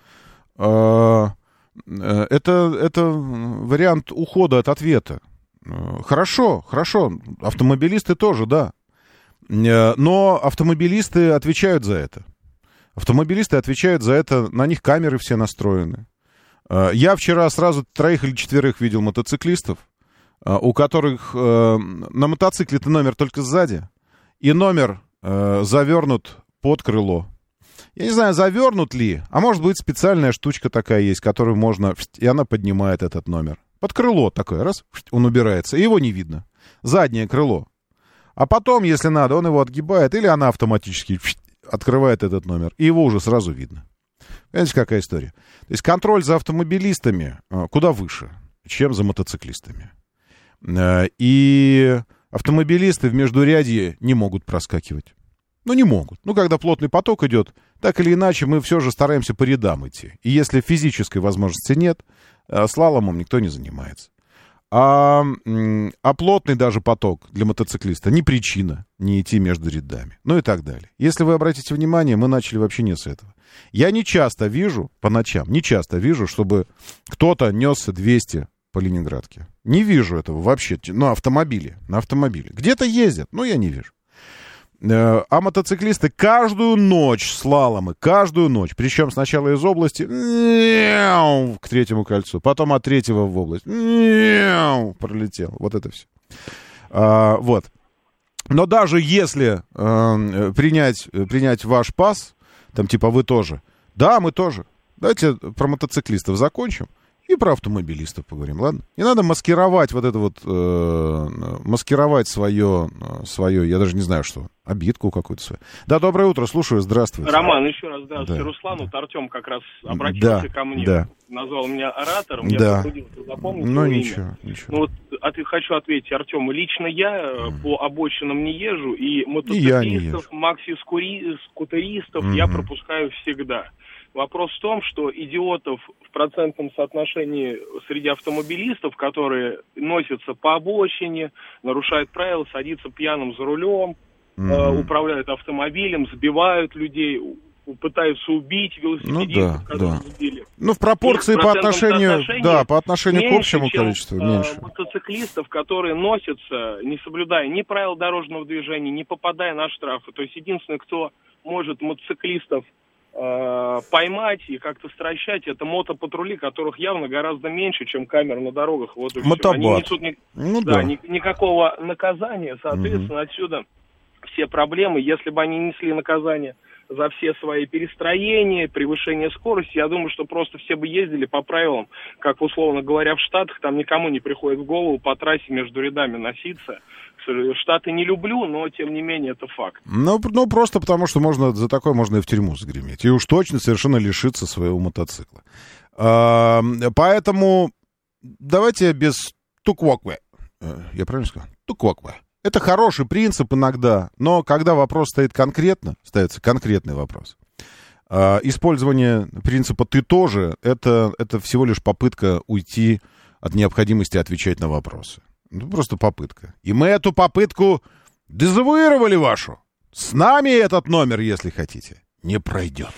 это, это вариант ухода от ответа. Э, Хорошо, хорошо, автомобилисты тоже, да. Э, Но автомобилисты отвечают за это. Автомобилисты отвечают за это, на них камеры все настроены. Э, Я вчера сразу троих или четверых видел мотоциклистов, э, у которых э, на мотоцикле-то номер только сзади, и номер э, завернут под крыло. Я не знаю, завернут ли, а может быть специальная штучка такая есть, которую можно, и она поднимает этот номер. Под крыло такое, раз, он убирается, и его не видно. Заднее крыло. А потом, если надо, он его отгибает, или она автоматически открывает этот номер, и его уже сразу видно. Понимаете, какая история? То есть контроль за автомобилистами э, куда выше, чем за мотоциклистами. Э, И автомобилисты в междурядье не могут проскакивать. Ну, не могут. Ну, когда плотный поток идет, так или иначе, мы все же стараемся по рядам идти. И если физической возможности нет, э, слаломом никто не занимается. А, а плотный даже поток для мотоциклиста не причина не идти между рядами. Ну и так далее. Если вы обратите внимание, мы начали вообще не с этого. Я не часто вижу по ночам, не часто вижу, чтобы кто-то несся 200 по Ленинградке. Не вижу этого вообще. На автомобиле. На автомобиле. Где-то ездят, но я не вижу. Э, А мотоциклисты каждую ночь слаломы, каждую ночь. Причем сначала из области к третьему кольцу, потом от третьего в область пролетел. Вот это все. А, вот. Но даже если э, принять, принять ваш пас, там типа вы тоже, да, мы тоже. Давайте про мотоциклистов закончим и про автомобилистов поговорим, ладно? Не надо маскировать вот это вот, э, маскировать свое, э, свое, я даже не знаю что, обидку какую-то свою. Да, доброе утро, слушаю, здравствуйте. Роман, еще раз здравствуйте, Да. Руслан. Вот Артем как раз обратился Да, ко мне, да. назвал меня оратором, я Да. потрудился запомнить Ну, его имя. ничего, ничего. Ну вот от- хочу ответить Артему. Лично я э, по обочинам не езжу, и я мотоциклистов, макси-скутеристов я Мгм. пропускаю всегда. Вопрос в том, что идиотов в процентном соотношении среди автомобилистов, которые носятся по обочине, нарушают правила, садятся пьяным за рулем, э, Мгм. управляют автомобилем, сбивают людей, пытаются убить велосипедистов, Ну да, да. сбили. Ну, в пропорции по отношению, да, по отношению к общему чем, количеству, э, меньше. мотоциклистов, которые носятся, не соблюдая ни правил дорожного движения, не попадая на штрафы. То есть единственный, кто может мотоциклистов э, поймать и как-то стращать, это мотопатрули, которых явно гораздо меньше, чем камер на дорогах. Вот и. Мотобат. Они несут ни- Ну да, да. ни- никакого наказания, соответственно, отсюда все проблемы. Если бы они несли наказание за все свои перестроения, превышение скорости, я думаю, что просто все бы ездили по правилам, как условно говоря в Штатах, там никому не приходит в голову по трассе между рядами носиться. Штаты не люблю, но тем не менее это факт. Ну, ну, просто потому, что можно за такое можно и в тюрьму загреметь. И уж точно совершенно лишиться своего мотоцикла. А, поэтому давайте без туквокве. Э, Я правильно сказал? Туквокве. Это хороший принцип иногда, но когда вопрос стоит конкретно, ставится конкретный вопрос, а, использование принципа «ты тоже» это, это всего лишь попытка уйти от необходимости отвечать на вопросы. Ну, просто попытка. И мы эту попытку дезавуировали вашу. С нами этот номер, если хотите, не пройдет.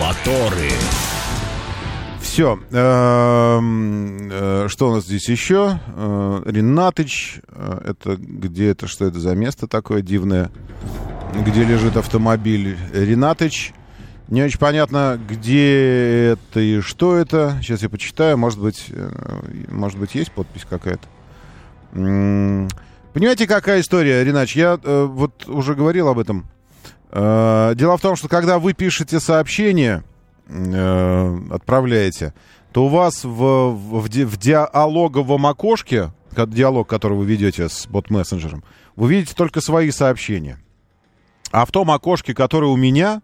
Моторы. Все. эм, э, Что у нас здесь еще? Э, Ренатыч. э, Это где это? Что это за место такое дивное? Где лежит автомобиль? Ренатыч. Не очень понятно, где это и что это. Сейчас я почитаю. Может быть, э, может быть есть подпись какая-то. Понимаете, какая история, Ренач? Я э, вот уже говорил об этом. Э, дело в том, что когда вы пишете сообщение, э, отправляете, то у вас в, в, в ди- в диалоговом окошке, диалог, который вы ведете с бот-мессенджером, вы видите только свои сообщения. А в том окошке, которое у меня,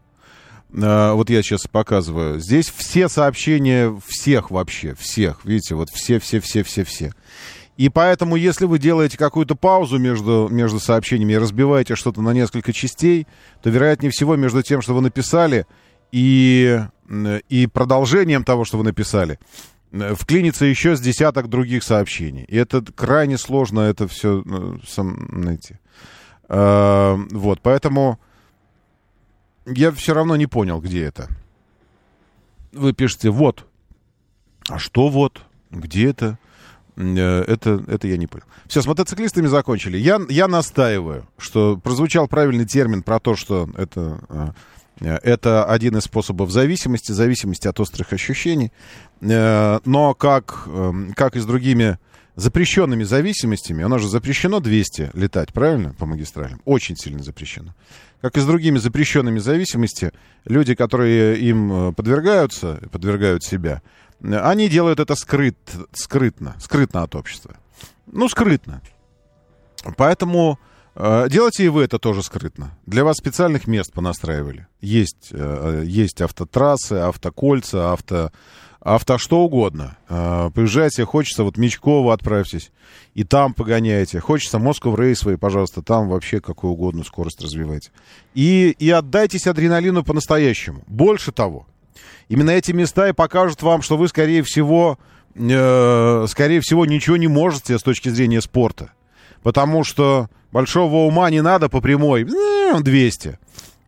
вот я сейчас показываю, здесь все сообщения всех вообще, всех, видите, вот все-все-все-все-все. И поэтому, если вы делаете какую-то паузу между, между сообщениями и разбиваете что-то на несколько частей, то, вероятнее всего, между тем, что вы написали, и, м, и продолжением того, что вы написали, э, вклинится еще с десяток других сообщений. И это крайне сложно это все сам найти. Э, Вот, поэтому я все равно не понял, где это. Вы пишете «вот». А что «вот»? Где это? Э, Это, это я не понял. Все, с мотоциклистами закончили. Я, я настаиваю, что прозвучал правильный термин про то, что это, э, это один из способов зависимости, зависимости от острых ощущений. Э, Но как, э, как и с другими запрещенными зависимостями, у нас же запрещено 200 летать, правильно, по магистралям? Очень сильно запрещено. Как и с другими запрещенными зависимостями, люди, которые им э, подвергаются, подвергают себя, э, они делают это скрыт, скрытно, скрытно от общества. Ну, скрытно. Поэтому э, делайте и вы это тоже скрытно. Для вас специальных мест понастраивали. Есть, э, есть автотрассы, автокольца, авто, авто что угодно. Э, поезжайте, хочется, вот Мечково отправьтесь, и там погоняйте. Хочется Москву рейсовый, пожалуйста, там вообще какую угодно скорость развивайте. И, и отдайтесь адреналину по-настоящему. Больше того, именно эти места и покажут вам, что вы, скорее всего, э, скорее всего, ничего не можете с точки зрения спорта. Потому что большого ума не надо по прямой э, 200.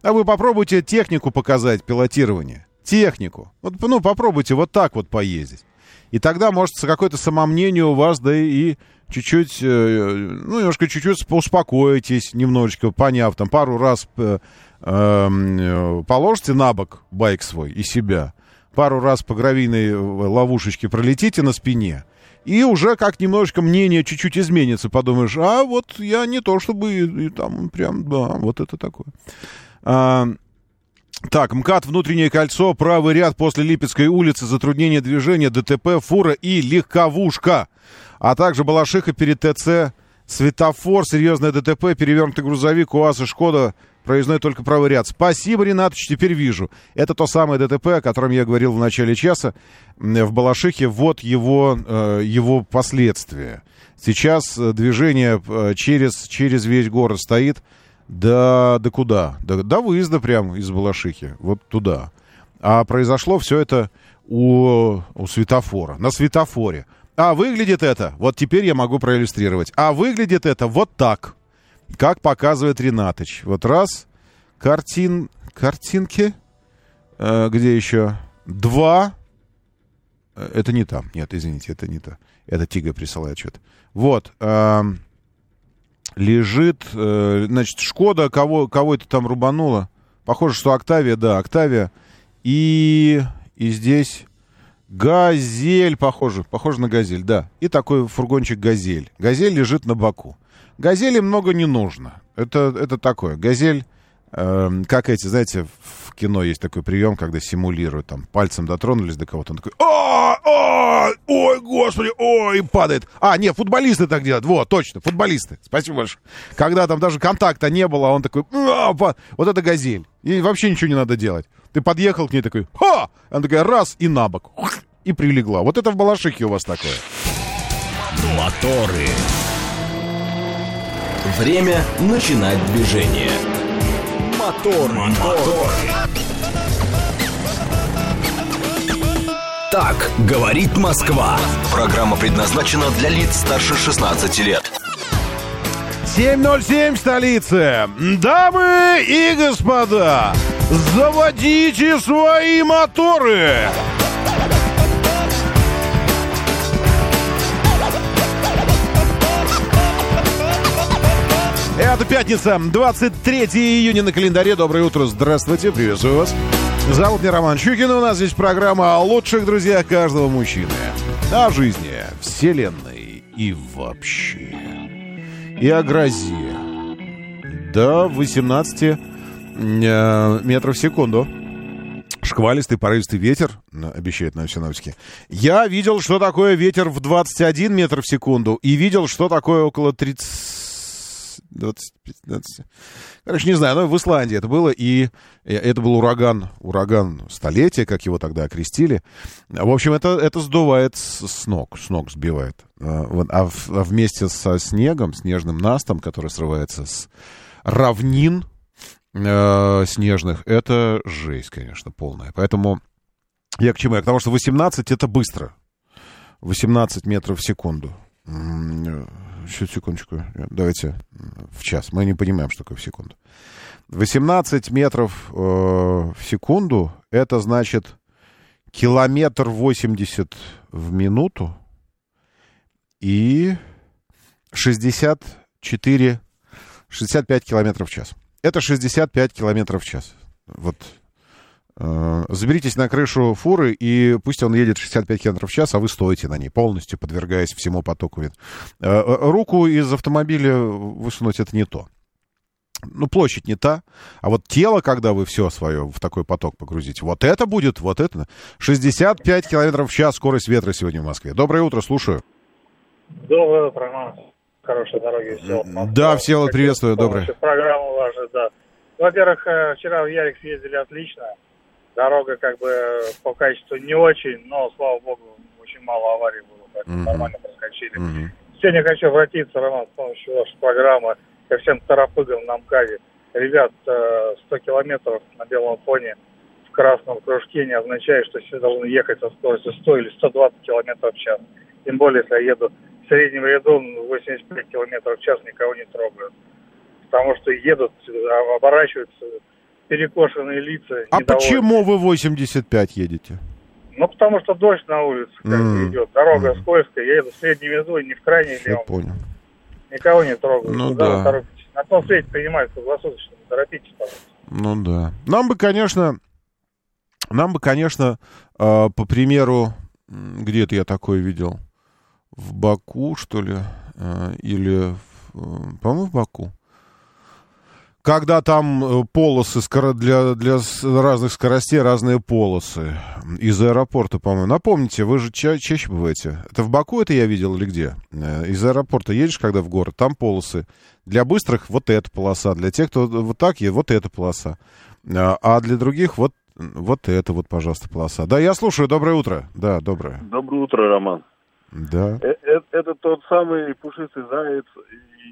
А вы попробуйте технику показать, пилотирование. Технику. Вот, ну, попробуйте вот так вот поездить. И тогда, может, какое-то самомнение у вас, да и чуть-чуть, э, ну, немножко чуть-чуть успокоитесь, немножечко поняв, там, пару раз э, э, положите на бок байк свой и себя, пару раз по гравийной ловушечке пролетите на спине, и уже как немножечко мнение чуть-чуть изменится, подумаешь, а вот я не то чтобы и, и там прям, да, вот это такое. Так, МКАД, внутреннее кольцо, правый ряд после Липецкой улицы, затруднение движения, ДТП, фура и легковушка. А также Балашиха перед ТЦ, светофор, серьезное ДТП, перевернутый грузовик, УАЗ и Шкода, проездной только правый ряд. Спасибо, Ренатович, теперь вижу. Это то самое ДТП, о котором я говорил в начале часа в Балашихе. Вот его, э, его последствия. Сейчас э, движение э, через, через весь город стоит. Да, да куда? Да, до выезда прям из Балашихи. Вот туда. А произошло все это у, у светофора. На светофоре. А выглядит это, вот теперь я могу проиллюстрировать. А выглядит это вот так, как показывает Ренатыч. Вот раз, картин, картинки, э, где еще? Два, э, это не там, нет, извините, это не то. Это Тига присылает что-то. Вот, э, лежит, э, значит, Шкода, кого, кого это там рубануло? Похоже, что Октавия, да, Октавия. И, и здесь Газель, похоже, похоже на газель, да. И такой фургончик газель. Газель лежит на боку. Газели много не нужно. Это, это такое. Газель, как эти, знаете, в кино есть такой прием, когда симулируют, там, пальцем дотронулись до кого-то, он такой, а, а, ой, господи, ой, падает. А, нет, футболисты так делают, вот, точно, футболисты, спасибо большое. Когда там даже контакта не было, он такой, а, вот это газель. И вообще ничего не надо делать. Ты подъехал к ней такой, ха! Она такая, раз, и на бок. И прилегла. Вот это в Балашихе у вас такое. Моторы. Время начинать движение. Мотор, мотор. Так говорит Москва. Программа предназначена для лиц старше 16 лет. 7.07 столицы. Дамы и господа, заводите свои моторы. Это пятница, 23 июня на календаре. Доброе утро, здравствуйте, приветствую вас. Зовут меня Роман Щукин, у нас здесь программа о лучших друзьях каждого мужчины. О жизни, вселенной и вообще. И о грозе. До 18 э, метров в секунду. Шквалистый, порывистый ветер, обещают нам синоптики. Я видел, что такое ветер в 21 метр в секунду, и видел, что такое около 30 20, 15. Короче, не знаю, но в Исландии это было, и это был ураган, ураган столетия, как его тогда окрестили. В общем, это, это сдувает с, ног, с ног сбивает. А, а, а вместе со снегом, снежным настом, который срывается с равнин э, снежных, это жесть, конечно, полная. Поэтому я к чему? Я к тому, что 18 это быстро. 18 метров в секунду. Сейчас, секундочку. Давайте в час. Мы не понимаем, что такое в секунду. 18 метров э, в секунду, это значит километр 80 в минуту и 64, 65 километров в час. Это 65 километров в час. Вот заберитесь на крышу фуры, и пусть он едет 65 км в час, а вы стоите на ней, полностью подвергаясь всему потоку. Э, э, руку из автомобиля высунуть — это не то. Ну, площадь не та. А вот тело, когда вы все свое в такой поток погрузите, вот это будет, вот это. 65 километров в час скорость ветра сегодня в Москве. Доброе утро, слушаю. Доброе утро, Роман. Хорошей дороги, Всеволод. Да, Всеволод, приветствую, доброе. Программу вашу, да. Во-первых, вчера в Ярик съездили отлично. Дорога как бы по качеству не очень, но, слава богу, очень мало аварий было, поэтому mm-hmm. нормально проскочили. Mm-hmm. Сегодня хочу обратиться, Роман, с помощью вашей программы ко всем торопыгам на МКАДе. Ребят, 100 э, километров на белом фоне в красном кружке не означает, что все должны ехать со скоростью 100 или 120 километров в час. Тем более, если я еду в среднем ряду 85 километров в час, никого не трогают. Потому что едут, а, оборачиваются перекошенные лица. А почему вы 85 едете? Ну, потому что дождь на улице как М. идет, дорога скользкая, я еду в средней везу, не в крайней Я левом. понял. Никого не трогаю. Ну да. торопитесь? На том свете принимают круглосуточно, торопитесь, пожалуйста. Ну да. Нам бы, конечно, нам бы, конечно, э, по примеру, м, где это я такое видел? В Баку, что ли? Э, или, в, э, по-моему, в Баку. Когда там э, полосы для, для разных скоростей, разные полосы из аэропорта, по-моему. Напомните, вы же ча- чаще бываете. Это в Баку это я видел или где? Э, Из аэропорта едешь, когда в город, там полосы. Для быстрых вот эта полоса, для тех, кто вот так едет, вот эта полоса. А а для других вот, вот это вот, пожалуйста, полоса. Да, я слушаю, доброе утро. Да, доброе. Доброе утро, Роман. Да. Э- э- Это тот самый пушистый заяц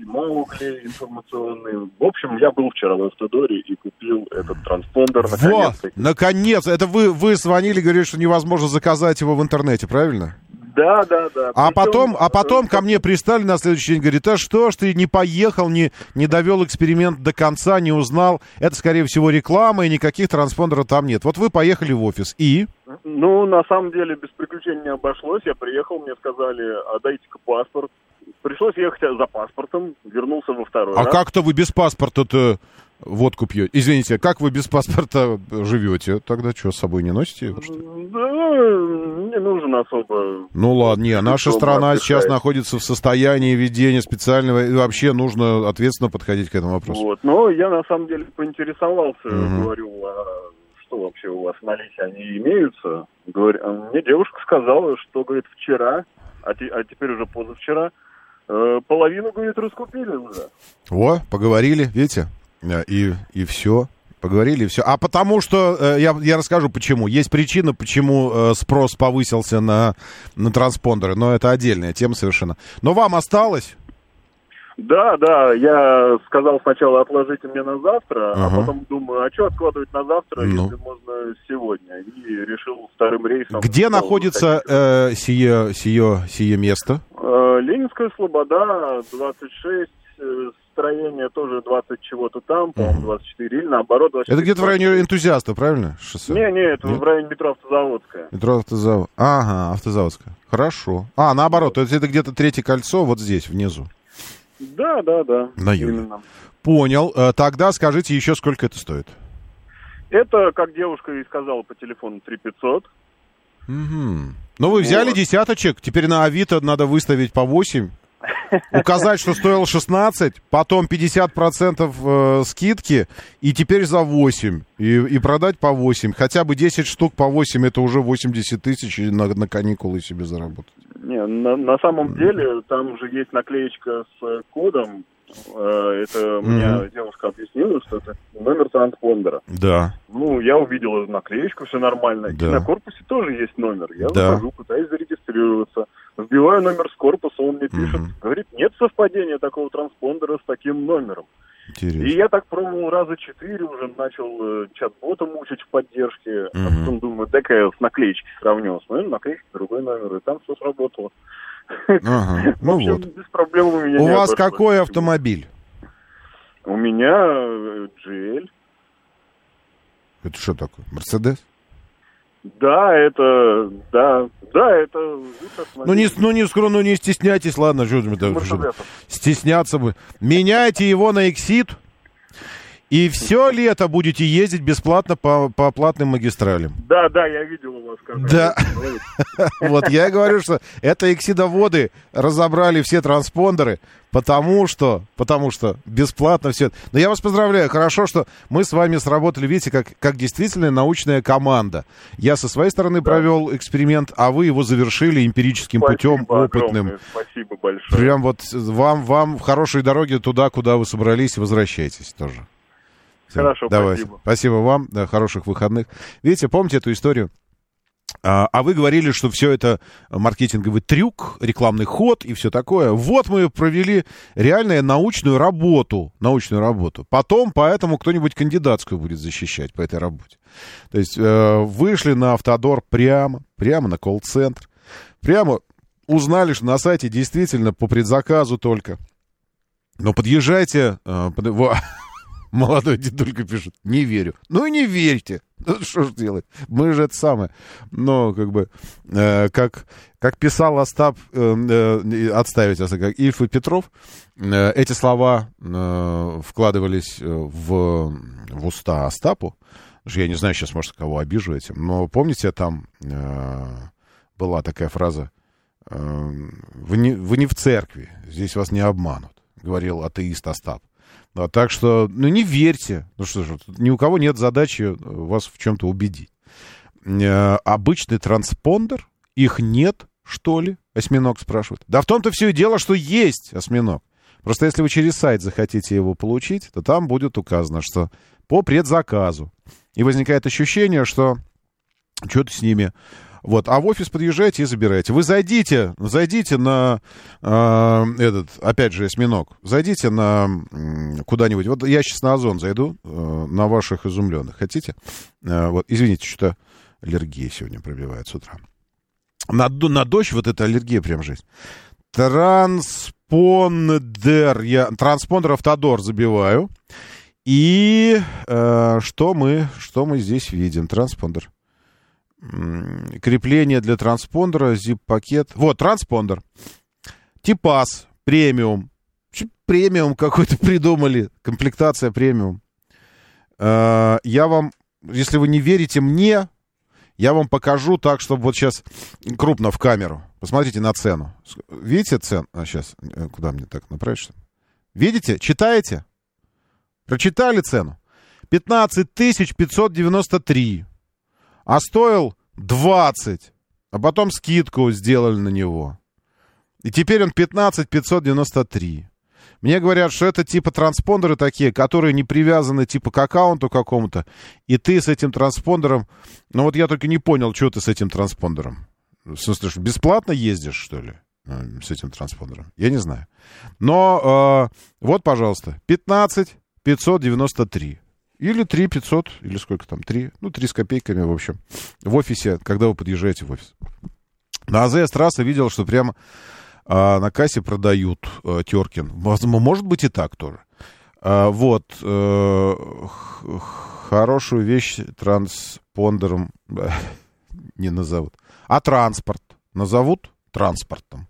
и Маугли информационный. В общем, я был вчера в Автодоре и купил этот транспондер. Вот, наконец-таки. наконец, это вы, вы звонили, говорили, что невозможно заказать его в интернете, правильно? Да, да, да. А Причем, потом, а потом э, ко мне пристали на следующий день, говорит, а что ж ты не поехал, не, не довел эксперимент до конца, не узнал. Это, скорее всего, реклама, и никаких транспондеров там нет. Вот вы поехали в офис, и... Ну, на самом деле, без приключений не обошлось. Я приехал, мне сказали, а дайте-ка паспорт. Пришлось ехать за паспортом, вернулся во второй А раз. как-то вы без паспорта-то водку пьете? Извините, как вы без паспорта живете? Тогда что, с собой не носите? Да, не нужен особо. Ну ладно, не, наша страна сейчас находится в состоянии ведения специального, и вообще нужно ответственно подходить к этому вопросу. Вот. Но я на самом деле поинтересовался, Мгм. говорю, а что вообще у вас в наличии они имеются? Говорю, а мне девушка сказала, что, говорит, вчера, а, те- а теперь уже позавчера, э, половину, говорит, раскупили уже. О, поговорили, видите? Э, И, и все. Поговорили, и все. А потому что, э, я, я расскажу почему. Есть причина, почему э, спрос повысился на, на транспондеры, но это отдельная тема совершенно. Но вам осталось? Да, да, я сказал сначала отложите мне на завтра, Ага. а потом думаю, а что откладывать на завтра, Ну. если можно сегодня? И решил вторым рейсом. Где находится э, сие, сие, сие место? Э, Ленинская Слобода, 26, строение тоже 20 чего-то там, по-моему, 24, или наоборот 24. Это где-то в районе энтузиаста, правильно? Шоссе? Не, не, это Нет? в районе метро Автозаводская. Метро автозавод. Ага, автозаводская. Хорошо. А, наоборот, то есть это где-то третье кольцо вот здесь, внизу. Да, да, да. На юге. именно. Понял. Э, Тогда скажите еще, сколько это стоит. Это, как девушка и сказала по телефону, 3500. Мгм. Ну, вы взяли Вот. десяточек, теперь на Авито надо выставить по 8, указать, что стоил 16, потом 50% э, скидки, и теперь за 8, и, и продать по 8. Хотя бы 10 штук по 8, это уже 80 тысяч, и на, на каникулы себе заработать. Не, на, на самом деле, там же есть наклеечка с э, кодом. Э, Это мне девушка объяснила, что это номер транспондера. Да. Ну, я увидел эту наклеечку, все нормально. И Да. на корпусе тоже есть номер. Я Да. захожу, пытаюсь зарегистрироваться. Вбиваю номер с корпуса, он мне пишет. Говорит, нет совпадения такого транспондера с таким номером. Интересно. И я так пробовал раза четыре, уже начал э, чат-бота мучить в поддержке. А Мгм. потом думаю, дай-ка я с наклеечки сравню. Смотрю, наклеечка, другой номер, и там все сработало. Ага, В ну общем, вот. без проблем у меня У вас обошлось. какой автомобиль? У меня э, GL. Это что такое? Мерседес? Да, это, да, да, это... Ну не, ну, не, скоро, ну не стесняйтесь, ладно, что мы стесняться бы. Меняйте его на Exit, и все лето будете ездить бесплатно по, по платным магистралям. Да, да, я видел у вас как Да. Вот я и говорю, что это эксидоводы разобрали все транспондеры, потому что, потому что бесплатно все. Но я вас поздравляю, хорошо, что мы с вами сработали, видите, как, как действительно научная команда. Я со своей стороны провел эксперимент, а вы его завершили эмпирическим путем, опытным. Спасибо большое. Прям вот вам, вам хорошей дороги туда, куда вы собрались, возвращайтесь тоже. Всё, Хорошо, давайте. спасибо. Спасибо вам, да, хороших выходных. Видите, помните эту историю? А, а вы говорили, что все это маркетинговый трюк, рекламный ход и все такое. Вот мы провели реальную научную работу, научную работу. Потом поэтому кто-нибудь кандидатскую будет защищать по этой работе. То есть э, вышли на автодор прямо, прямо на колл-центр, прямо узнали, что на сайте действительно по предзаказу только. Но подъезжайте, э, под- Молодой дедулька пишет, не верю. Ну и не верьте. Ну, что ж делать? Мы же это самое. Но, как бы, э, как, как писал Остап, э, э, отставить, как Ильф и Петров, э, эти слова э, вкладывались в, в уста Остапу. Я не знаю сейчас, может, кого обижу этим, но помните, там э, была такая фраза э, вы, не, «Вы не в церкви, здесь вас не обманут», — говорил атеист Остап. А, так что, ну, не верьте. Ну что же, ни у кого нет задачи э, вас в чем-то убедить. Э, обычный транспондер, их нет, что ли? Осьминог спрашивает. Да в том-то все и дело, что есть осьминог. Просто если вы через сайт захотите его получить, то там будет указано, что по предзаказу. И возникает ощущение, что что-то с ними вот, а в офис подъезжайте и забирайте. Вы зайдите, зайдите на э, этот, опять же, осьминог. Зайдите на куда-нибудь. Вот я сейчас на Озон зайду, э, на ваших изумленных. Хотите? Э, вот, извините, что-то аллергия сегодня пробивает с утра. На, на дождь вот эта аллергия прям жесть. Транспондер. Я транспондер автодор забиваю. И э, что мы, что мы здесь видим? Транспондер крепление для транспондера, zip-пакет. Вот, транспондер. Типас, премиум. Премиум какой-то придумали. Комплектация премиум. А, я вам, если вы не верите мне, я вам покажу так, чтобы вот сейчас крупно в камеру. Посмотрите на цену. Видите цену? А, сейчас, э, куда мне так направить? Что? Видите? Читаете? Прочитали цену? 15 593 а стоил 20, а потом скидку сделали на него. И теперь он 15 593. Мне говорят, что это типа транспондеры такие, которые не привязаны типа к аккаунту какому-то, и ты с этим транспондером... Ну вот я только не понял, что ты с этим транспондером. В смысле, что бесплатно ездишь, что ли, э, с этим транспондером? Я не знаю. Но э, вот, пожалуйста, 15 593. Или 3 500, или сколько там, 3, ну, 3 с копейками, в общем, в офисе, когда вы подъезжаете в офис. На АЗС трасса видел, что прямо а, на кассе продают а, Теркин. Может быть и так тоже. А, вот. А, хорошую вещь транспондером не назовут. А транспорт назовут транспортом.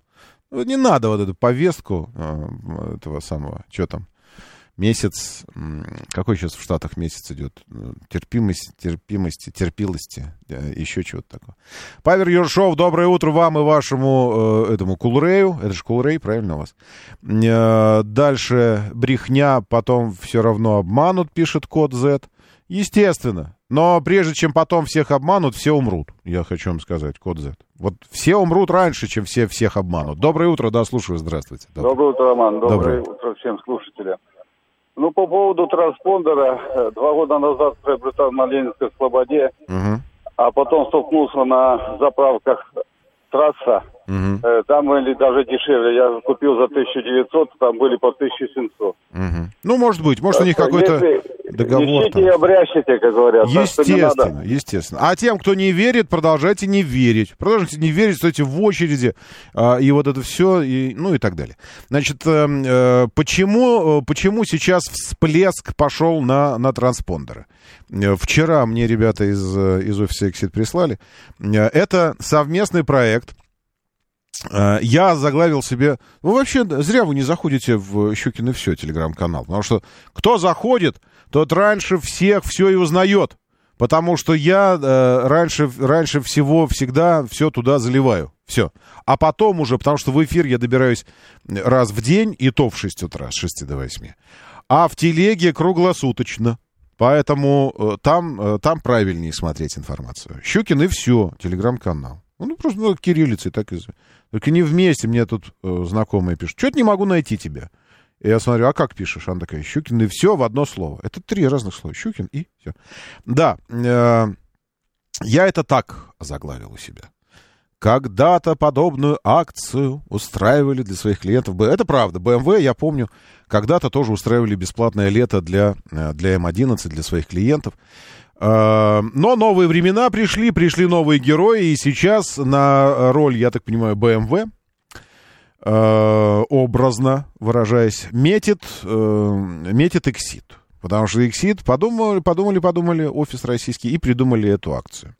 Не надо вот эту повестку а, этого самого, что там, месяц, какой сейчас в Штатах месяц идет? Терпимость, терпимости, терпилости, еще чего-то такого. Павер Юршов, доброе утро вам и вашему э, этому Кулрею. Это же Кулрей, правильно у вас? Э, дальше брехня, потом все равно обманут, пишет код Z. Естественно. Но прежде чем потом всех обманут, все умрут. Я хочу вам сказать, код Z. Вот все умрут раньше, чем все всех обманут. Доброе утро, да, слушаю, здравствуйте. Доброе, Доброе утро, Роман. Доброе, Доброе утро всем слушателям. Ну, по поводу транспондера, э, два года назад приобретал на Ленинской Слободе, угу. а потом столкнулся на заправках трасса. Угу. Там были даже дешевле. Я купил за 1900, там были по 1700. Угу. Ну, может быть. Может, у них какой-то договор. Ищите и обрящите, как говорят. Естественно, естественно. А тем, кто не верит, продолжайте не верить. Продолжайте не верить, стойте в очереди, а, и вот это все, и, ну и так далее. Значит, э, э, почему, почему сейчас всплеск пошел на, на транспондеры? Вчера мне ребята из, из офиса Exit прислали. Это совместный проект Э, я заглавил себе... Вы вообще зря вы не заходите в Щукин и все телеграм-канал. Потому что кто заходит, тот раньше всех все и узнает. Потому что я э, раньше, раньше всего всегда все туда заливаю. Все. А потом уже, потому что в эфир я добираюсь раз в день, и то в 6 утра, с 6 до 8. А в телеге круглосуточно. Поэтому э, там, э, там правильнее смотреть информацию. Щукин и все, телеграм-канал. Ну, просто ну, кириллицей так и... Только не вместе, мне тут э, знакомые пишут. Что-то не могу найти тебя. И я смотрю, а как пишешь? Она такая, Щукин, и все в одно слово. Это три разных слова. Щукин и все. Да, э, я это так заглавил у себя. Когда-то подобную акцию устраивали для своих клиентов. Это правда. BMW, я помню, когда-то тоже устраивали бесплатное лето для, э, для М11, для своих клиентов. Э, но новые времена пришли, пришли новые герои, и сейчас на роль, я так понимаю, BMW, э, образно выражаясь, метит, э, метит Exit. Потому что Exit подумали, подумали, подумали, офис российский, и придумали эту акцию.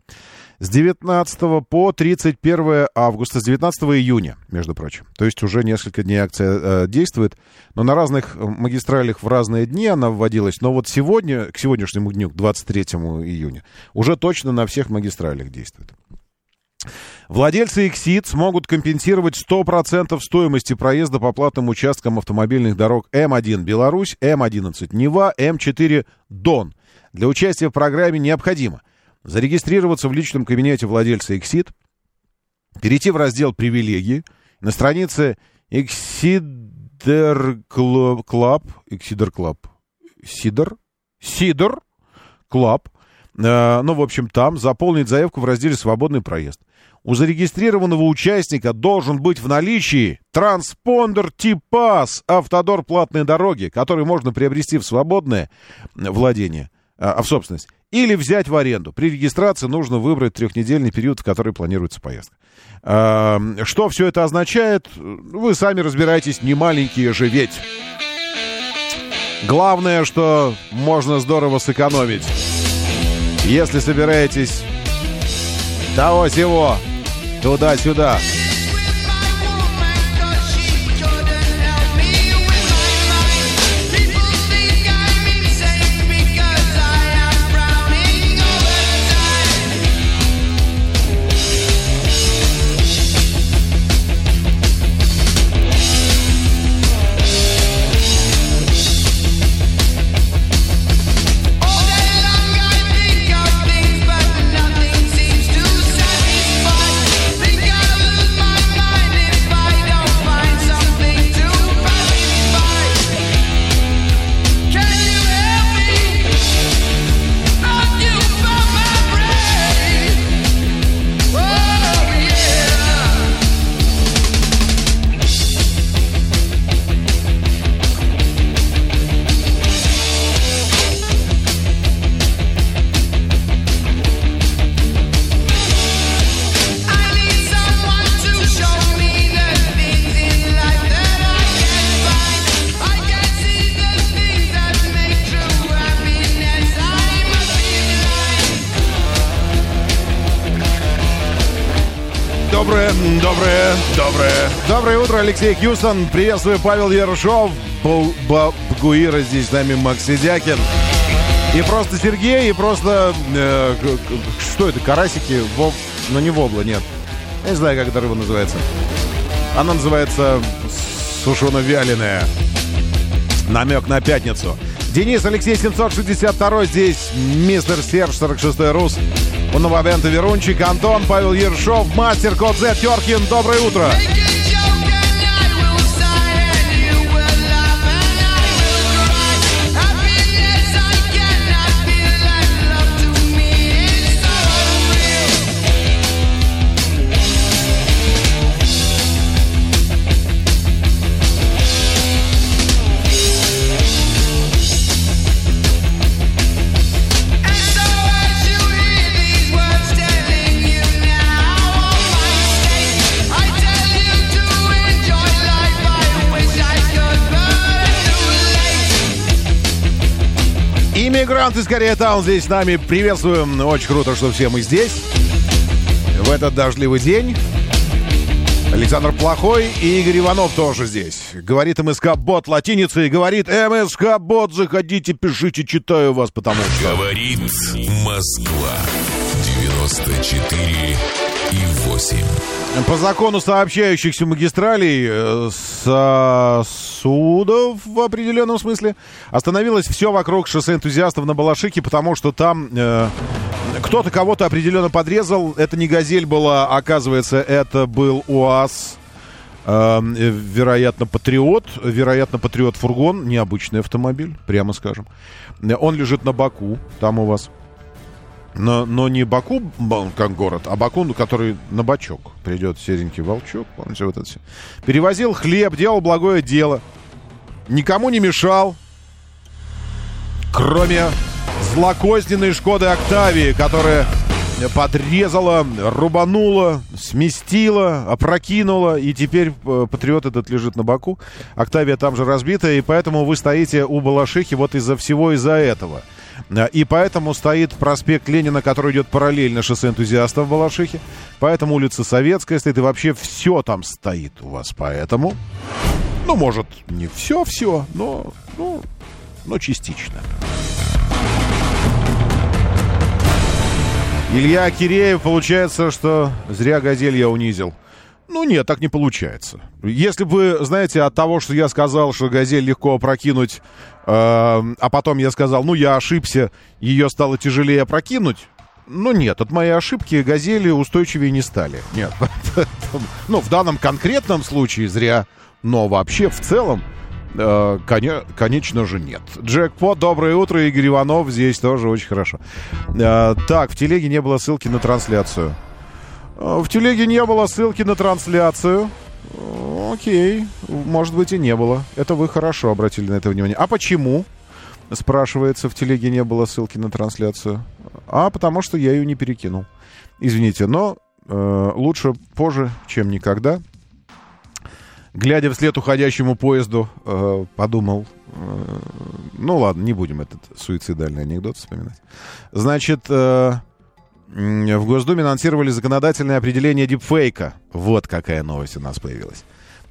С 19 по 31 августа, с 19 июня, между прочим. То есть уже несколько дней акция э, действует, но на разных магистралях в разные дни она вводилась. Но вот сегодня, к сегодняшнему дню, к 23 июня, уже точно на всех магистралях действует. Владельцы Exit смогут компенсировать 100% стоимости проезда по платным участкам автомобильных дорог М1 Беларусь, М11 Нева, М4 Дон. Для участия в программе необходимо зарегистрироваться в личном кабинете владельца Exit, перейти в раздел «Привилегии», на странице Exider Club, Exider Club, Сидор, Сидор Club, э, ну, в общем, там заполнить заявку в разделе «Свободный проезд». У зарегистрированного участника должен быть в наличии транспондер ТИПАС «Автодор платной дороги», который можно приобрести в свободное владение, а, в собственность, или взять в аренду. При регистрации нужно выбрать трехнедельный период, в который планируется поездка. Что все это означает, вы сами разбираетесь, не маленькие же ведь. Главное, что можно здорово сэкономить. Если собираетесь того-сего, туда-сюда. Доброе, доброе, доброе. Доброе утро, Алексей Хьюстон. Приветствую, Павел Ершов. Бабгуира здесь с нами Макс Сидякин. И просто Сергей, и просто... Э, что это, карасики? Воб... Ну, не вобла, нет. Я не знаю, как эта рыба называется. Она называется сушено-вяленая. Намек на пятницу. Денис Алексей 762 здесь, мистер Серж 46 Рус. У Нововента Верунчик, Антон, Павел Ершов, мастер Код Z, Теркин. Доброе утро. Иммигрант из Кореятаун здесь с нами. Приветствуем. Очень круто, что все мы здесь. В этот дождливый день. Александр Плохой и Игорь Иванов тоже здесь. Говорит МСК-бот латиницей. Говорит МСК-бот, заходите, пишите, читаю вас, потому что... Говорит Москва. 94 и 8. По закону сообщающихся магистралей э, сосудов в определенном смысле остановилось все вокруг шоссе энтузиастов на Балашике, потому что там э, кто-то кого-то определенно подрезал. Это не «Газель» была, оказывается, это был УАЗ. Э, вероятно, «Патриот». Вероятно, «Патриот-фургон». Необычный автомобиль, прямо скажем. Он лежит на боку, там у вас. Но, но не Баку, как город, а Баку, который на бачок. Придет серенький волчок, помните вот это все. Перевозил хлеб, делал благое дело. Никому не мешал. Кроме злокозненной Шкоды Октавии, которая подрезала, рубанула, сместила, опрокинула, и теперь э, патриот этот лежит на боку. Октавия там же разбита, и поэтому вы стоите у Балашихи вот из-за всего из-за этого. Э, И поэтому стоит проспект Ленина, который идет параллельно шоссе энтузиастов в Балашихе. Поэтому улица Советская стоит, и вообще все там стоит у вас. Поэтому, ну, может, не все-все, но, ну, но частично. Илья Киреев, получается, что зря «Газель» я унизил. Ну нет, так не получается. Если бы, знаете, от того, что я сказал, что «Газель» легко опрокинуть, э, а потом я сказал, ну я ошибся, ее стало тяжелее опрокинуть, ну нет, от моей ошибки «Газели» устойчивее не стали. Нет. Ну, в данном конкретном случае зря, но вообще в целом Э, коне- конечно же, нет. Джекпот, доброе утро, Игорь Иванов здесь тоже очень хорошо. Э, так, в телеге не было ссылки на трансляцию. Э, В телеге не было ссылки на трансляцию. Окей, может быть и не было. Это вы хорошо обратили на это внимание. А почему? Спрашивается, в телеге не было ссылки на трансляцию. А потому что я ее не перекинул. Извините, но э, лучше позже, чем никогда глядя вслед уходящему поезду, э, подумал, э, ну ладно, не будем этот суицидальный анекдот вспоминать. Значит, э, в Госдуме анонсировали законодательное определение дипфейка. Вот какая новость у нас появилась.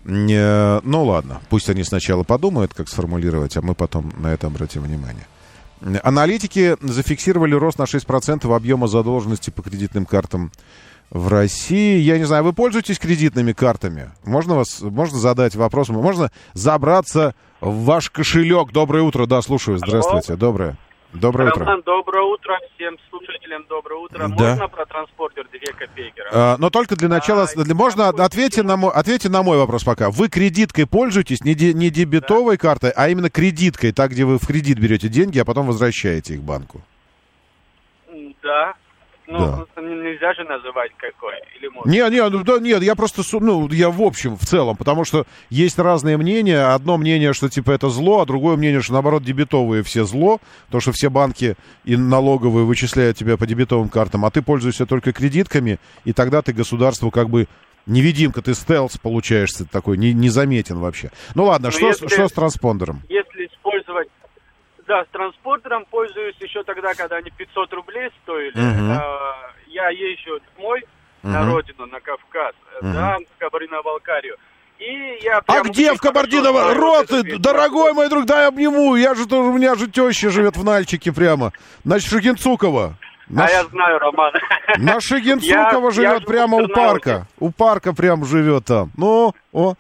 Э, ну ладно, пусть они сначала подумают, как сформулировать, а мы потом на это обратим внимание. Аналитики зафиксировали рост на 6% объема задолженности по кредитным картам в России. Я не знаю, вы пользуетесь кредитными картами? Можно вас, можно задать вопрос? Можно забраться в ваш кошелек? Доброе утро, да, слушаю. Здравствуйте, доброе. Доброе утро. Роман, доброе утро. Всем слушателям доброе утро. Да. Можно про транспортер 2 копейки? А, но только для начала, для- можно ответьте на, мой, ответьте на мой вопрос пока. Вы кредиткой пользуетесь, не, де- не дебетовой картой, а именно кредиткой, так, где вы в кредит берете деньги, а потом возвращаете их банку? Да. Ну, Да. просто нельзя же называть какой. Или можно? Не, не, ну, да, нет, я просто, ну, я в общем, в целом, потому что есть разные мнения. Одно мнение, что типа это зло, а другое мнение, что наоборот дебетовые все зло, то что все банки и налоговые вычисляют тебя по дебетовым картам, а ты пользуешься только кредитками, и тогда ты государству как бы невидимка, ты стелс получаешься такой, не, незаметен вообще. Ну ладно, Ну, что, с- если- что с транспондером? Если. Да, с транспортером пользуюсь еще тогда, когда они 500 рублей стоили. А, я езжу домой на Мгм. родину, на Кавказ, Мгм. да, в Кабардино-Балкарию. И я А где в Кабардино? хорошо знаю Рот, дорогой мой друг, дай обниму. Я же тоже, у меня же теща живет в Нальчике прямо. На Шагинцукова. На, А я знаю, Роман. на Шагинцукова Я- живет прямо у парка. У парка прям живет там. Ну, о,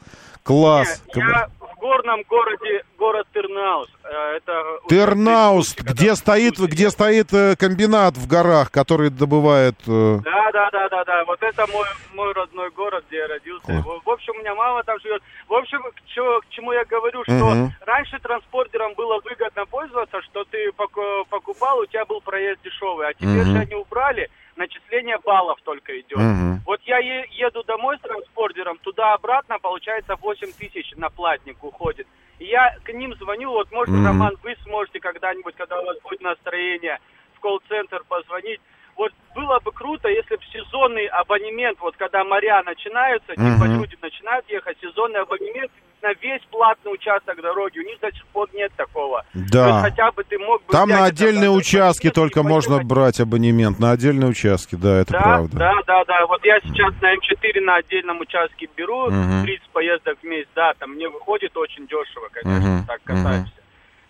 класс. Я в горном городе, город Тырнаус. Э, Это Тернаус, где стоит, где стоит э, комбинат в горах, который добывает... э, Да, да, да, да, да. Вот это мой, мой родной город, где я родился. В, в общем, у меня мама там живет. В общем, к, чё- к чему я говорю, что Мгм. раньше транспортером было выгодно пользоваться, что ты поку- покупал, у тебя был проезд дешевый. А теперь Мгм. же они убрали, начисление баллов только идет. Мгм. Вот я е- еду домой с транспортером, туда-обратно, получается, 8 тысяч на платник уходит. И я к ним звоню, вот, может, Мгм. Роман, вы сможете когда-нибудь, когда у вас будет настроение, в колл-центр позвонить. Вот было бы круто, если бы сезонный абонемент, вот когда моря начинаются, типа Мгм. люди начинают ехать, сезонный абонемент на весь платный участок дороги. У них до сих пор нет такого. Да. Есть хотя бы ты мог бы Там на это отдельные участки только можно брать абонемент. На отдельные участки, да, это да, правда. да, да, да. Вот я сейчас на М4 на отдельном участке беру, Мгм. 30 поездок в месяц, да, там мне выходит очень дешево, конечно, Мгм, так мгм. катаемся.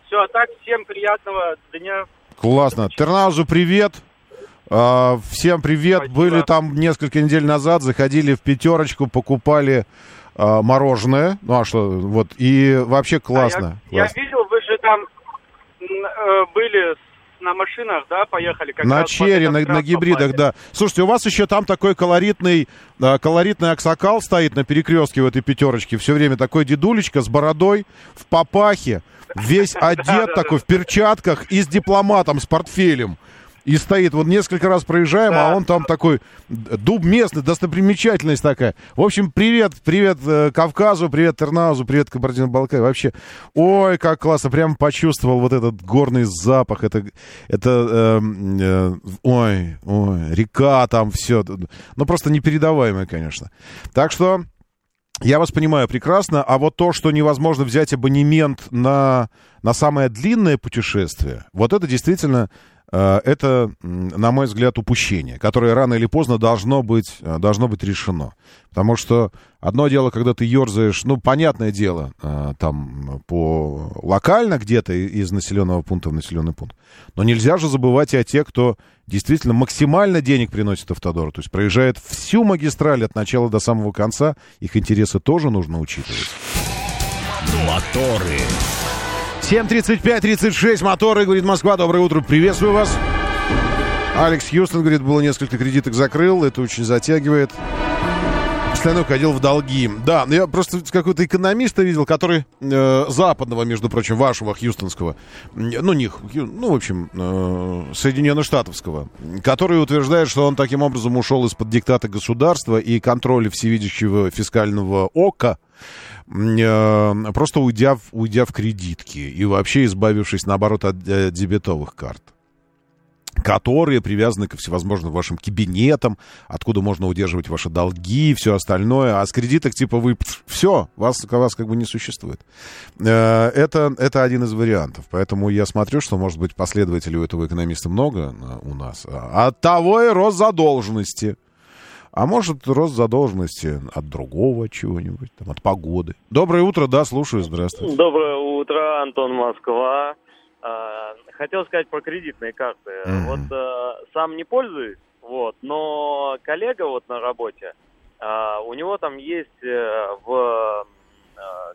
Все, а так всем приятного дня. Классно. Тернаузу привет. А, всем привет. Были там несколько недель назад, заходили в пятерочку, покупали а, мороженое. Ну а что, вот, и вообще классно. Я классно. видел, вы же там э, были с- на машинах, да, поехали? Как На черри, на, на гибридах, да. Слушайте, у вас еще там такой колоритный, а, колоритный аксакал стоит на перекрестке в этой пятерочке. Все время такой дедулечка с бородой, в папахе, весь одет такой, в перчатках и с дипломатом, с портфелем. И стоит. Вот несколько раз проезжаем, а он там такой дуб местный, достопримечательность такая. В общем, привет, привет э, Кавказу, привет Тернаузу, привет Кабардино-Балкарии. Вообще, ой, как классно, прям почувствовал вот этот горный запах. Это, это э, э, ой, ой, река там, все. Ну, просто непередаваемое, конечно. Так что... Я вас понимаю прекрасно, а вот то, что невозможно взять абонемент на, на самое длинное путешествие, вот это действительно это, на мой взгляд, упущение, которое рано или поздно должно быть, э, должно быть решено. Потому что одно дело, когда ты ерзаешь, ну, понятное дело, э, там, по локально где-то из населенного пункта в населенный пункт. Но нельзя же забывать и о тех, кто действительно максимально денег приносит Автодору. То есть проезжает всю магистраль от начала до самого конца. Их интересы тоже нужно учитывать. Моторы. 7.35-36, моторы, говорит Москва. Доброе утро, приветствую вас. Алекс Хьюстон, говорит, было несколько кредиток закрыл, это очень затягивает. Постоянно уходил в долги. Да, я просто какого-то экономиста видел, который э, западного, между прочим, вашего хьюстонского, ну, них, ну, в общем, э, Соединенно-Штатовского, который утверждает, что он таким образом ушел из-под диктата государства и контроля всевидящего фискального ока просто уйдя, уйдя в кредитки и вообще избавившись, наоборот, от э, дебетовых карт которые привязаны ко всевозможным вашим кабинетам, откуда можно удерживать ваши долги и все остальное. А с кредиток типа вы... Все, вас, вас как бы не существует. Э, это, это один из вариантов. Поэтому я смотрю, что, может быть, последователей у этого экономиста много у нас. А от того и рост задолженности. А может, рост задолженности от другого чего-нибудь, там, от погоды. Доброе утро, да, слушаю, здравствуйте. Доброе утро, Антон Москва. А, хотел сказать про кредитные карты. Mm-hmm. Вот а, сам не пользуюсь, вот, но коллега вот на работе, а, у него там есть э, в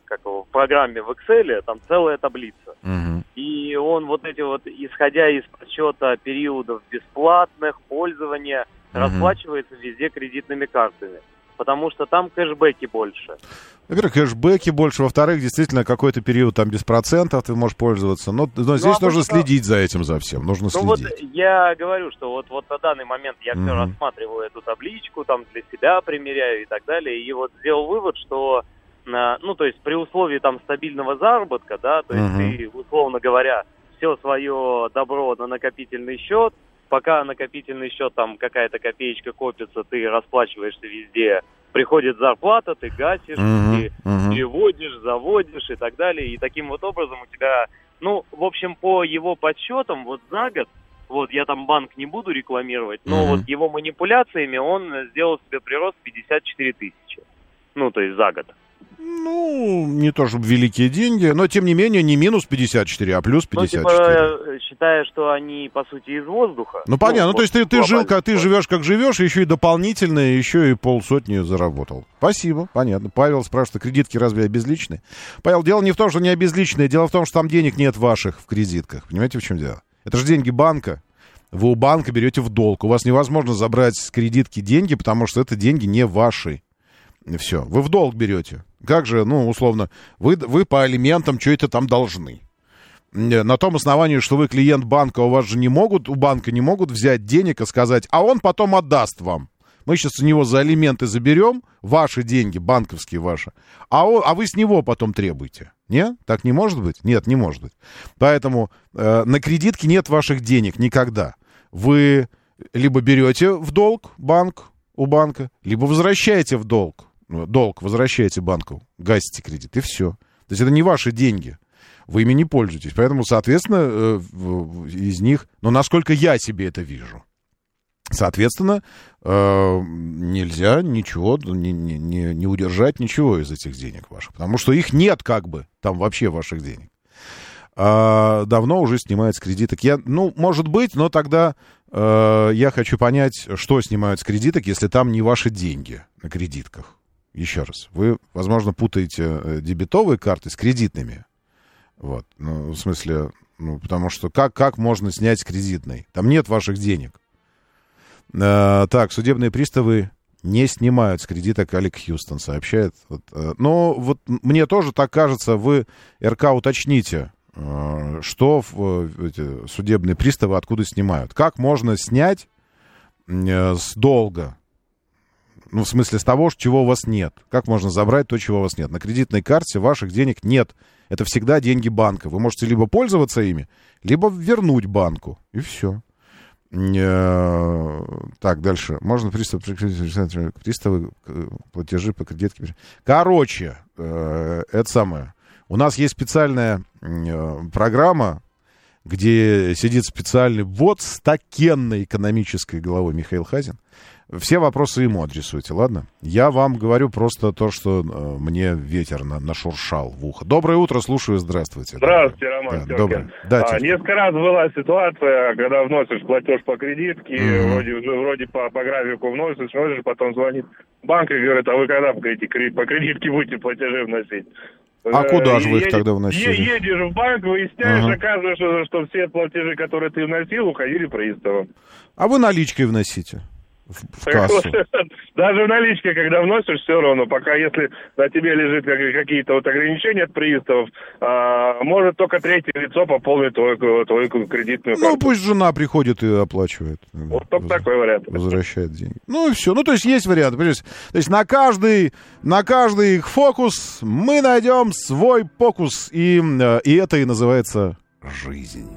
как в программе в Excel там целая таблица. Mm-hmm. И он вот эти вот, исходя из подсчета периодов бесплатных, пользования, угу. расплачивается везде кредитными картами. Потому что там кэшбэки больше. Во-первых, кэшбэки больше, во-вторых, действительно, какой-то период там без процентов ты можешь пользоваться. Но, но здесь ну, а нужно что... следить за этим, за всем. Нужно ну, следить. Вот я говорю, что вот, вот на данный момент я mm-hmm. все рассматриваю эту табличку, там для себя примеряю и так далее. И вот сделал вывод, что ну, то есть при условии там стабильного заработка, да, то есть mm-hmm. ты, условно говоря, все свое добро на накопительный счет, пока накопительный счет, там какая-то копеечка копится, ты расплачиваешься везде, приходит зарплата, ты гасишь, uh-huh, ты переводишь, заводишь и так далее. И таким вот образом у тебя, ну, в общем, по его подсчетам, вот за год, вот я там банк не буду рекламировать, но uh-huh. вот его манипуляциями он сделал себе прирост 54 тысячи. Ну, то есть за год. Ну, не то чтобы великие деньги, но тем не менее не минус 54, а плюс 54. Ну, типа, считая, что они, по сути, из воздуха. Ну, понятно. Ну, ну то есть ты, ты жил, как ты живешь, как живешь, еще и дополнительно, еще и полсотни заработал. Спасибо, понятно. Павел спрашивает, а кредитки разве обезличены? Павел, дело не в том, что они обезличенные, дело в том, что там денег нет ваших в кредитках. Понимаете, в чем дело? Это же деньги банка. Вы у банка берете в долг. У вас невозможно забрать с кредитки деньги, потому что это деньги не ваши. Все. Вы в долг берете. Как же, ну, условно, вы, вы по алиментам что-то там должны. На том основании, что вы клиент банка, у вас же не могут, у банка не могут взять денег и сказать, а он потом отдаст вам. Мы сейчас у него за алименты заберем, ваши деньги, банковские ваши, а, он, а вы с него потом требуете. Нет? Так не может быть? Нет, не может быть. Поэтому э, на кредитке нет ваших денег никогда. Вы либо берете в долг банк у банка, либо возвращаете в долг долг возвращаете банку, гасите кредит, и все. То есть это не ваши деньги. Вы ими не пользуетесь. Поэтому, соответственно, э, из них... Но насколько я себе это вижу. Соответственно, э, нельзя ничего, не, не, не удержать ничего из этих денег ваших. Потому что их нет как бы, там вообще ваших денег. А давно уже снимают с кредиток. Я, ну, может быть, но тогда э, я хочу понять, что снимают с кредиток, если там не ваши деньги на кредитках еще раз, вы, возможно, путаете э, дебетовые карты с кредитными. Вот, ну, в смысле, ну, потому что как, как можно снять с кредитной? Там нет ваших денег. Э, так, судебные приставы не снимают с кредиток, Алек Хьюстон сообщает. Вот, э, но вот мне тоже так кажется, вы, РК, уточните, э, что в, э, эти судебные приставы откуда снимают. Как можно снять э, с долга? Ну, в смысле, с того, чего у вас нет. Как можно забрать то, чего у вас нет? На кредитной карте ваших денег нет. Это всегда деньги банка. Вы можете либо пользоваться ими, либо вернуть банку. И все. Так, дальше. Можно пристав, приставы, платежи по кредитке. Короче, это самое. У нас есть специальная программа, где сидит специальный вот с такенной экономической головой Михаил Хазин. Все вопросы ему адресуйте, ладно? Я вам говорю просто то, что э, мне ветер на, нашуршал в ухо. Доброе утро, слушаю, здравствуйте. Здравствуйте, Роман да, доброе. Да, а, несколько раз была ситуация, когда вносишь платеж по кредитке, mm-hmm. вроде, вроде по, по графику вносишь, вносишь, потом звонит банк и говорит, а вы когда по кредитке, по кредитке будете платежи вносить? А куда же вы их тогда вносили? Едешь в банк, выясняешь, ага. оказывается, что все платежи, которые ты вносил, уходили приставом. А вы наличкой вносите? В, кассу. Даже в наличке, когда вносишь, все равно, пока если на тебе лежит какие-то вот ограничения от приставов, а, может только третье лицо пополнить твою, твою кредитную карту. Ну, пусть жена приходит и оплачивает. Вот только Воз... такой вариант. Возвращает деньги. Ну и все. Ну, то есть есть вариант. То есть на каждый, на каждый фокус мы найдем свой фокус. И, э, и это и называется жизнь.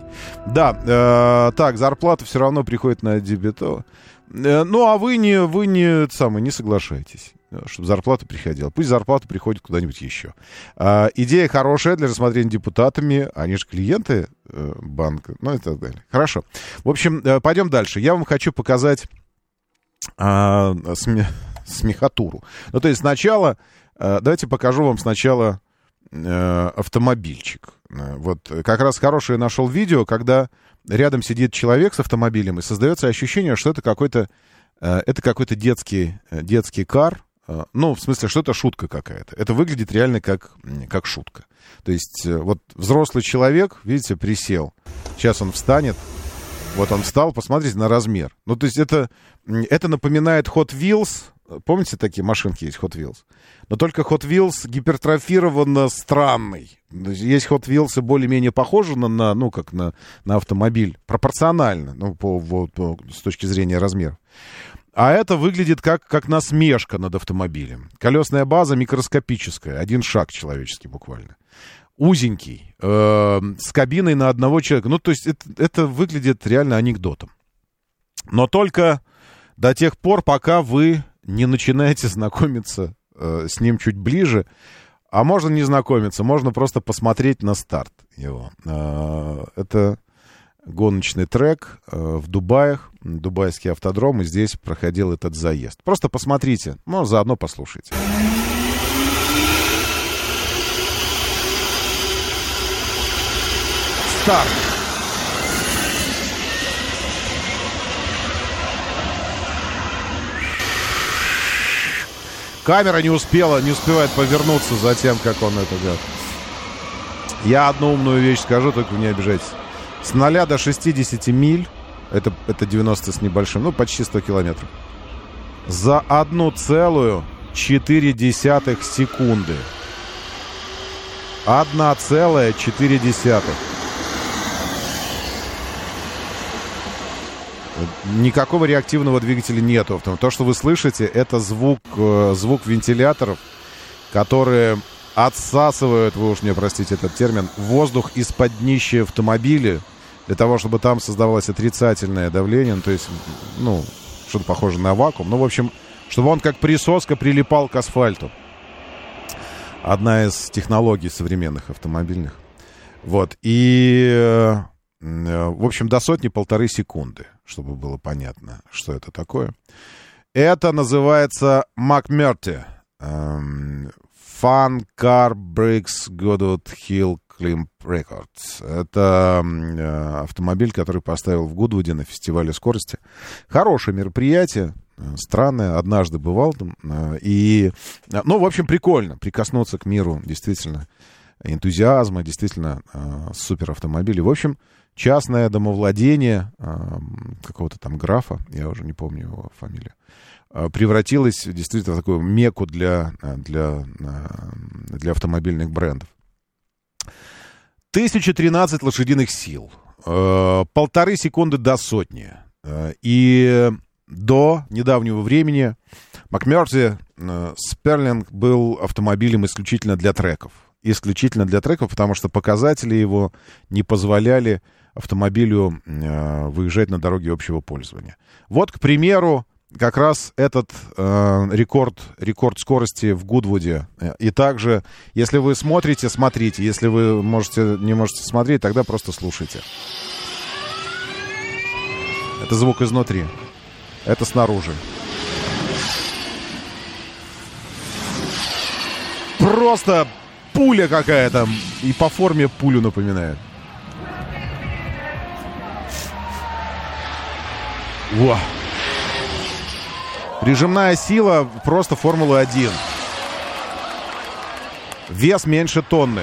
Да, э, так, зарплата все равно приходит на дебетово. Э, ну, а вы не, вы не, самое, не соглашаетесь э, чтобы зарплата приходила. Пусть зарплата приходит куда-нибудь еще. А, идея хорошая для рассмотрения депутатами. Они же клиенты э, банка, ну и так далее. Хорошо. В общем, э, пойдем дальше. Я вам хочу показать а, сме, смехатуру. Ну, то есть сначала, э, давайте покажу вам сначала э, автомобильчик. Э, вот как раз хорошее нашел видео, когда рядом сидит человек с автомобилем, и создается ощущение, что это какой-то э, это какой-то детский, э, детский кар, э, ну, в смысле, что это шутка какая-то. Это выглядит реально как, как шутка. То есть вот взрослый человек, видите, присел. Сейчас он встанет. Вот он встал, посмотрите на размер. Ну, то есть это, это напоминает Hot Wheels, Помните, такие машинки есть Hot Wheels? Но только Hot Wheels гипертрофированно странный. Есть Hot Wheels более-менее похожи на, на, ну, как на, на автомобиль. Пропорционально, ну, по, по, по, с точки зрения размеров. А это выглядит как, как насмешка над автомобилем. Колесная база микроскопическая, один шаг человеческий буквально. Узенький, э, с кабиной на одного человека. Ну, то есть это, это выглядит реально анекдотом. Но только до тех пор, пока вы не начинаете знакомиться э, с ним чуть ближе, а можно не знакомиться, можно просто посмотреть на старт его. Э, это гоночный трек э, в Дубаях, дубайский автодром, и здесь проходил этот заезд. Просто посмотрите, ну, заодно послушайте. Старт. Камера не успела, не успевает повернуться за тем, как он это делает. Я одну умную вещь скажу, только не обижайтесь. С 0 до 60 миль, это, это 90 с небольшим, ну почти 100 километров, за 1,4 секунды. 1,4. Никакого реактивного двигателя нету. То, что вы слышите, это звук, э, звук вентиляторов, которые отсасывают, вы уж мне простите этот термин, воздух из-под днища автомобиля для того, чтобы там создавалось отрицательное давление, ну, то есть, ну, что-то похоже на вакуум. Ну, в общем, чтобы он как присоска прилипал к асфальту. Одна из технологий современных автомобильных. Вот. И, э, в общем, до сотни полторы секунды чтобы было понятно, что это такое. Это называется McMurty. Эм, Fun Car Bricks Godot Hill Climb Records. Это э, автомобиль, который поставил в Гудвуде на фестивале скорости. Хорошее мероприятие, э, странное, однажды бывал там. Э, и, э, ну, в общем, прикольно прикоснуться к миру, действительно, энтузиазма, действительно, э, супер автомобилей. В общем, частное домовладение э, какого-то там графа, я уже не помню его фамилию, э, превратилось действительно в такую меку для, для, для автомобильных брендов. 1013 лошадиных сил. Э, полторы секунды до сотни. Э, и до недавнего времени Макмерзи э, Сперлинг был автомобилем исключительно для треков. Исключительно для треков, потому что показатели его не позволяли автомобилю э, выезжать на дороге общего пользования. Вот, к примеру, как раз этот э, рекорд, рекорд скорости в Гудвуде. И также, если вы смотрите, смотрите. Если вы можете, не можете смотреть, тогда просто слушайте. Это звук изнутри. Это снаружи. Просто пуля какая-то. И по форме пулю напоминает. Во. Прижимная сила просто Формула-1. Вес меньше тонны.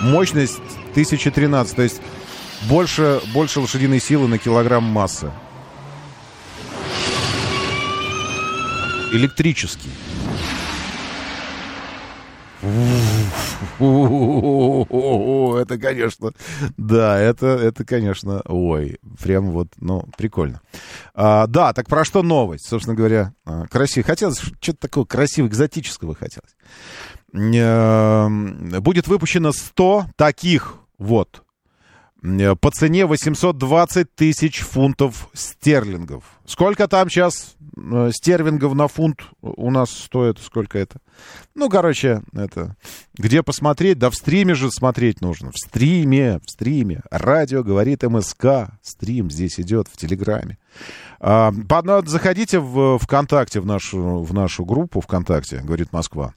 Мощность 1013. То есть больше, больше лошадиной силы на килограмм массы. Электрический. Это, конечно, да, это, это, конечно, ой, прям вот, ну, прикольно. А, да, так про что новость? Собственно говоря, а, красиво. Хотелось, что-то такого красивого, экзотического хотелось. Будет выпущено 100 таких вот Э, по цене 820 тысяч фунтов стерлингов. Сколько там сейчас э, стерлингов на фунт у нас стоит? Сколько это? Ну, короче, это... Где посмотреть? Да в стриме же смотреть нужно. В стриме, в стриме. Радио говорит МСК. Стрим здесь идет в Телеграме. А, заходите в ВКонтакте, в нашу, в нашу группу ВКонтакте, говорит Москва.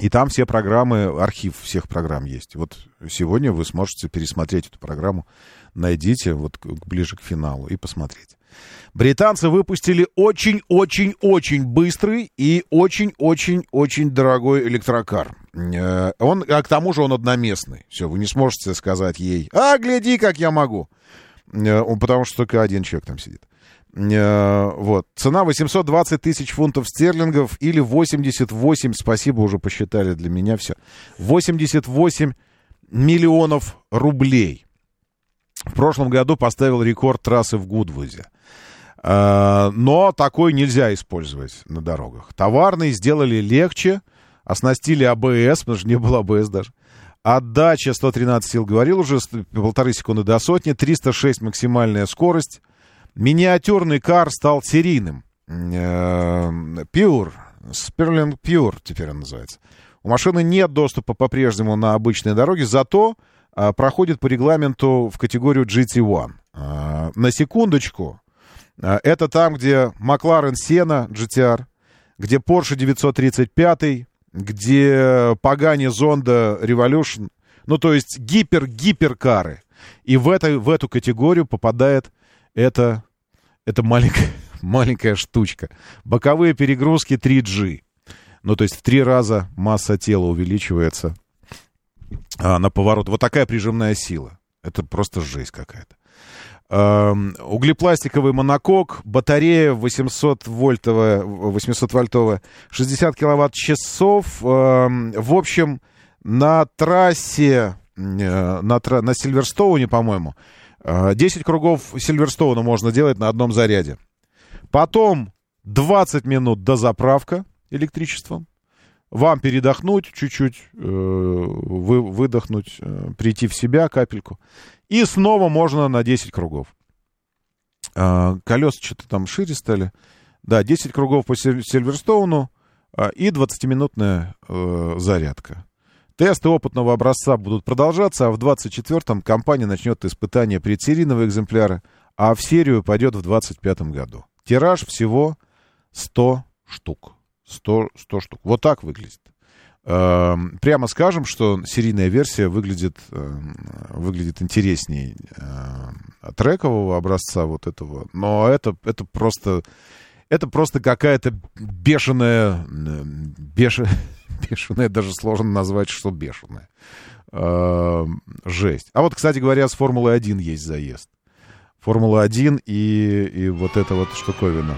И там все программы, архив всех программ есть. Вот сегодня вы сможете пересмотреть эту программу. Найдите вот ближе к финалу и посмотреть. Британцы выпустили очень-очень-очень быстрый и очень-очень-очень дорогой электрокар. Э, он, а к тому же он одноместный. Все, вы не сможете сказать ей, а, гляди, как я могу. Э, потому что только один человек там сидит. Э, вот. Цена 820 тысяч фунтов стерлингов или 88, спасибо, уже посчитали для меня все, 88 миллионов рублей. В прошлом году поставил рекорд трассы в Гудвузе. Э, но такой нельзя использовать на дорогах. Товарный сделали легче, оснастили АБС, потому что не было АБС даже. Отдача 113 сил, говорил уже, полторы секунды до сотни, 306 максимальная скорость. Миниатюрный кар стал серийным. Pure, Sperling Pure теперь он называется. У машины нет доступа по-прежнему на обычные дороги, зато а, проходит по регламенту в категорию GT1. А, на секундочку, а, это там, где McLaren Sena GTR, где Porsche 935, где Pagani Zonda Revolution, ну то есть гипер-гиперкары. И в, этой, в эту категорию попадает это, это маленькая, маленькая штучка. Боковые перегрузки 3G. Ну, то есть в три раза масса тела увеличивается а, на поворот. Вот такая прижимная сила. Это просто жесть какая-то. Uh, углепластиковый монокок, батарея 800 вольтовая, 800 вольтовая, 60 киловатт часов. Uh, в общем, на трассе, uh, на, тра- на Сильверстоуне, по-моему, 10 а, кругов Сильверстоуна можно делать на одном заряде. Потом 20 минут до заправка электричеством. Вам передохнуть чуть-чуть, э, вы, выдохнуть, э, прийти в себя капельку. И снова можно на 10 кругов. Э, колеса что-то там шире стали. Да, 10 кругов по Сильверстоуну э, и 20-минутная э, зарядка. Тесты опытного образца будут продолжаться, а в 24-м компания начнет испытание предсерийного экземпляра, а в серию пойдет в 25 году. Тираж всего 100 штук. 100, 100 штук. Вот так выглядит. Э, прямо скажем, что серийная версия выглядит, э, выглядит интереснее э, трекового образца вот этого. Но это, это просто... Это просто какая-то бешеная... Бешеная Бешеное, даже сложно назвать, что бешеное, эм, жесть. А вот, кстати говоря, с Формулы-1 есть заезд. Формула-1 и, и вот эта вот штуковина.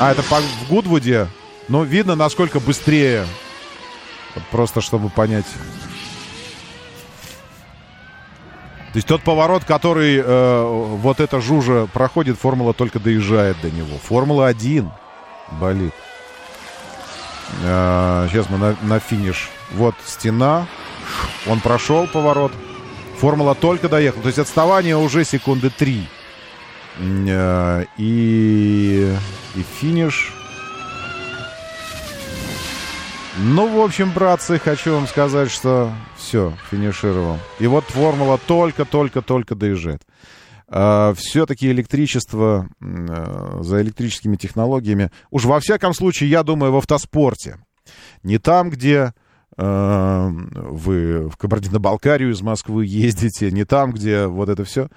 А, это по, в Гудвуде. но видно, насколько быстрее. Просто чтобы понять. То есть тот поворот, который э, вот эта жужа проходит, формула только доезжает до него. Формула-1 болит. Э, сейчас мы на, на финиш. Вот стена. Он прошел поворот. Формула только доехала. То есть отставание уже секунды три. Э, и, и финиш. Ну, в общем, братцы, хочу вам сказать, что все, финишировал. И вот формула только-только-только доезжает. Uh, все-таки электричество uh, за электрическими технологиями, уж во всяком случае, я думаю, в автоспорте. Не там, где uh, вы в Кабардино-Балкарию из Москвы ездите, не там, где вот это все,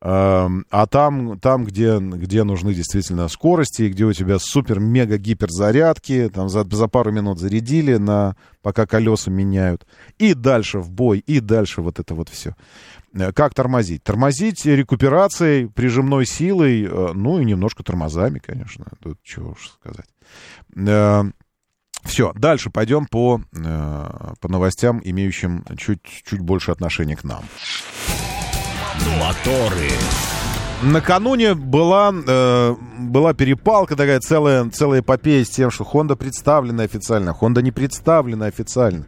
а там, там где, где нужны действительно скорости, где у тебя супер-мега-гипер зарядки, там за, за пару минут зарядили, на, пока колеса меняют, и дальше в бой, и дальше вот это вот все. Э, как тормозить? Тормозить рекуперацией, прижимной силой, э, ну и немножко тормозами, конечно, тут чего уж сказать. Э, все, дальше пойдем по, по новостям, имеющим чуть, чуть больше отношения к нам. Моторы. Накануне была, э, была перепалка такая, целая, целая эпопея с тем, что Honda представлена официально, Honda не представлена официально.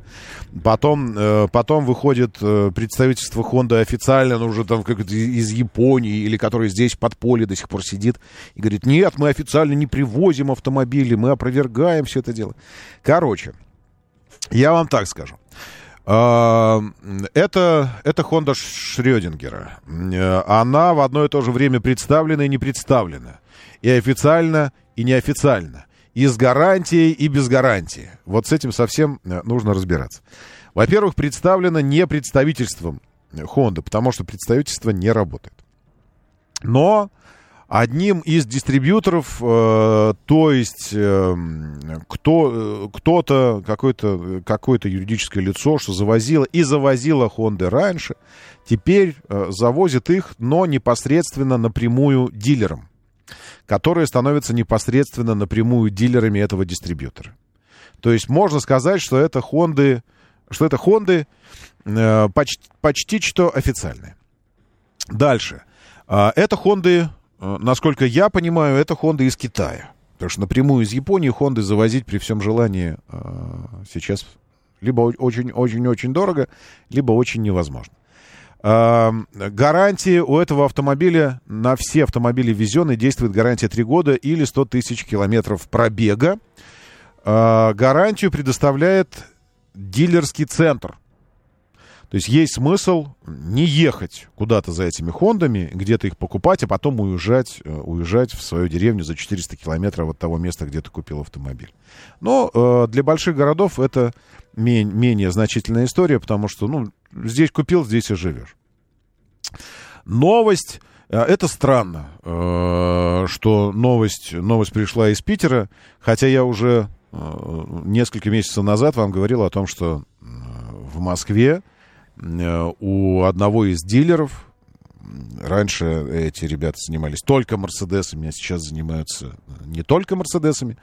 Потом, э, потом выходит э, представительство Honda официально, ну, уже там как из Японии, или который здесь в подполье до сих пор сидит, и говорит, нет, мы официально не привозим автомобили, мы опровергаем все это дело. Короче, я вам так скажу. А, это, это Honda Шрёдингера. Она в одно и то же время представлена и не представлена. И официально, и неофициально. И с гарантией, и без гарантии. Вот с этим совсем э, нужно разбираться. Во-первых, представлена не представительством Honda, потому что представительство не работает. Но одним из дистрибьюторов, э, то есть э, кто, э, кто-то, какое-то какое юридическое лицо, что завозило и завозило Хонды раньше, теперь э, завозит их, но непосредственно напрямую дилерам, которые становятся непосредственно напрямую дилерами этого дистрибьютора. То есть можно сказать, что это Хонды, что это Хонды э, почти, почти что официальные. Дальше. Э, это Хонды насколько я понимаю, это Honda из Китая. Потому что напрямую из Японии Honda завозить при всем желании э, сейчас либо очень-очень-очень дорого, либо очень невозможно. Э, гарантии у этого автомобиля на все автомобили везенные действует гарантия 3 года или 100 тысяч километров пробега. Э, гарантию предоставляет дилерский центр то есть есть смысл не ехать куда-то за этими Хондами, где-то их покупать, а потом уезжать, э, уезжать в свою деревню за 400 километров от того места, где ты купил автомобиль. Но э, для больших городов это мен- менее значительная история, потому что ну, здесь купил, здесь и живешь. Новость. Э, это странно, э, что новость, новость пришла из Питера, хотя я уже несколько месяцев назад вам говорил о том, что в Москве у одного из дилеров, раньше эти ребята занимались только Мерседесами, а сейчас занимаются не только Мерседесами,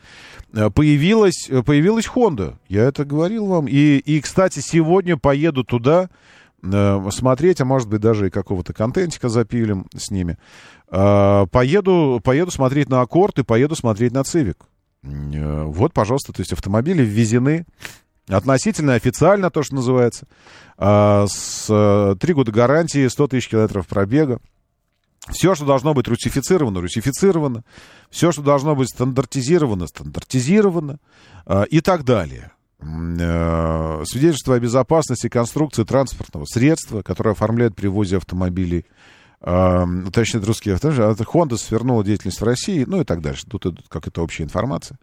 э, появилась, появилась Honda. Я это говорил вам. И, и, кстати, сегодня поеду туда э, смотреть, а может быть даже и какого-то контентика запилим с ними. Поеду, поеду смотреть на Аккорд и поеду смотреть на Цивик. Вот, пожалуйста, то есть автомобили ввезены относительно официально, то, что называется, а, с 3 года гарантии, 100 тысяч километров пробега. Все, что должно быть русифицировано, русифицировано. Все, что должно быть стандартизировано, стандартизировано. А, и так далее. Э, свидетельство о безопасности конструкции транспортного средства, которое оформляет при ввозе автомобилей уточнит русские автомобили, Honda свернула деятельность в России, ну и так дальше. Тут идут как это общая информация.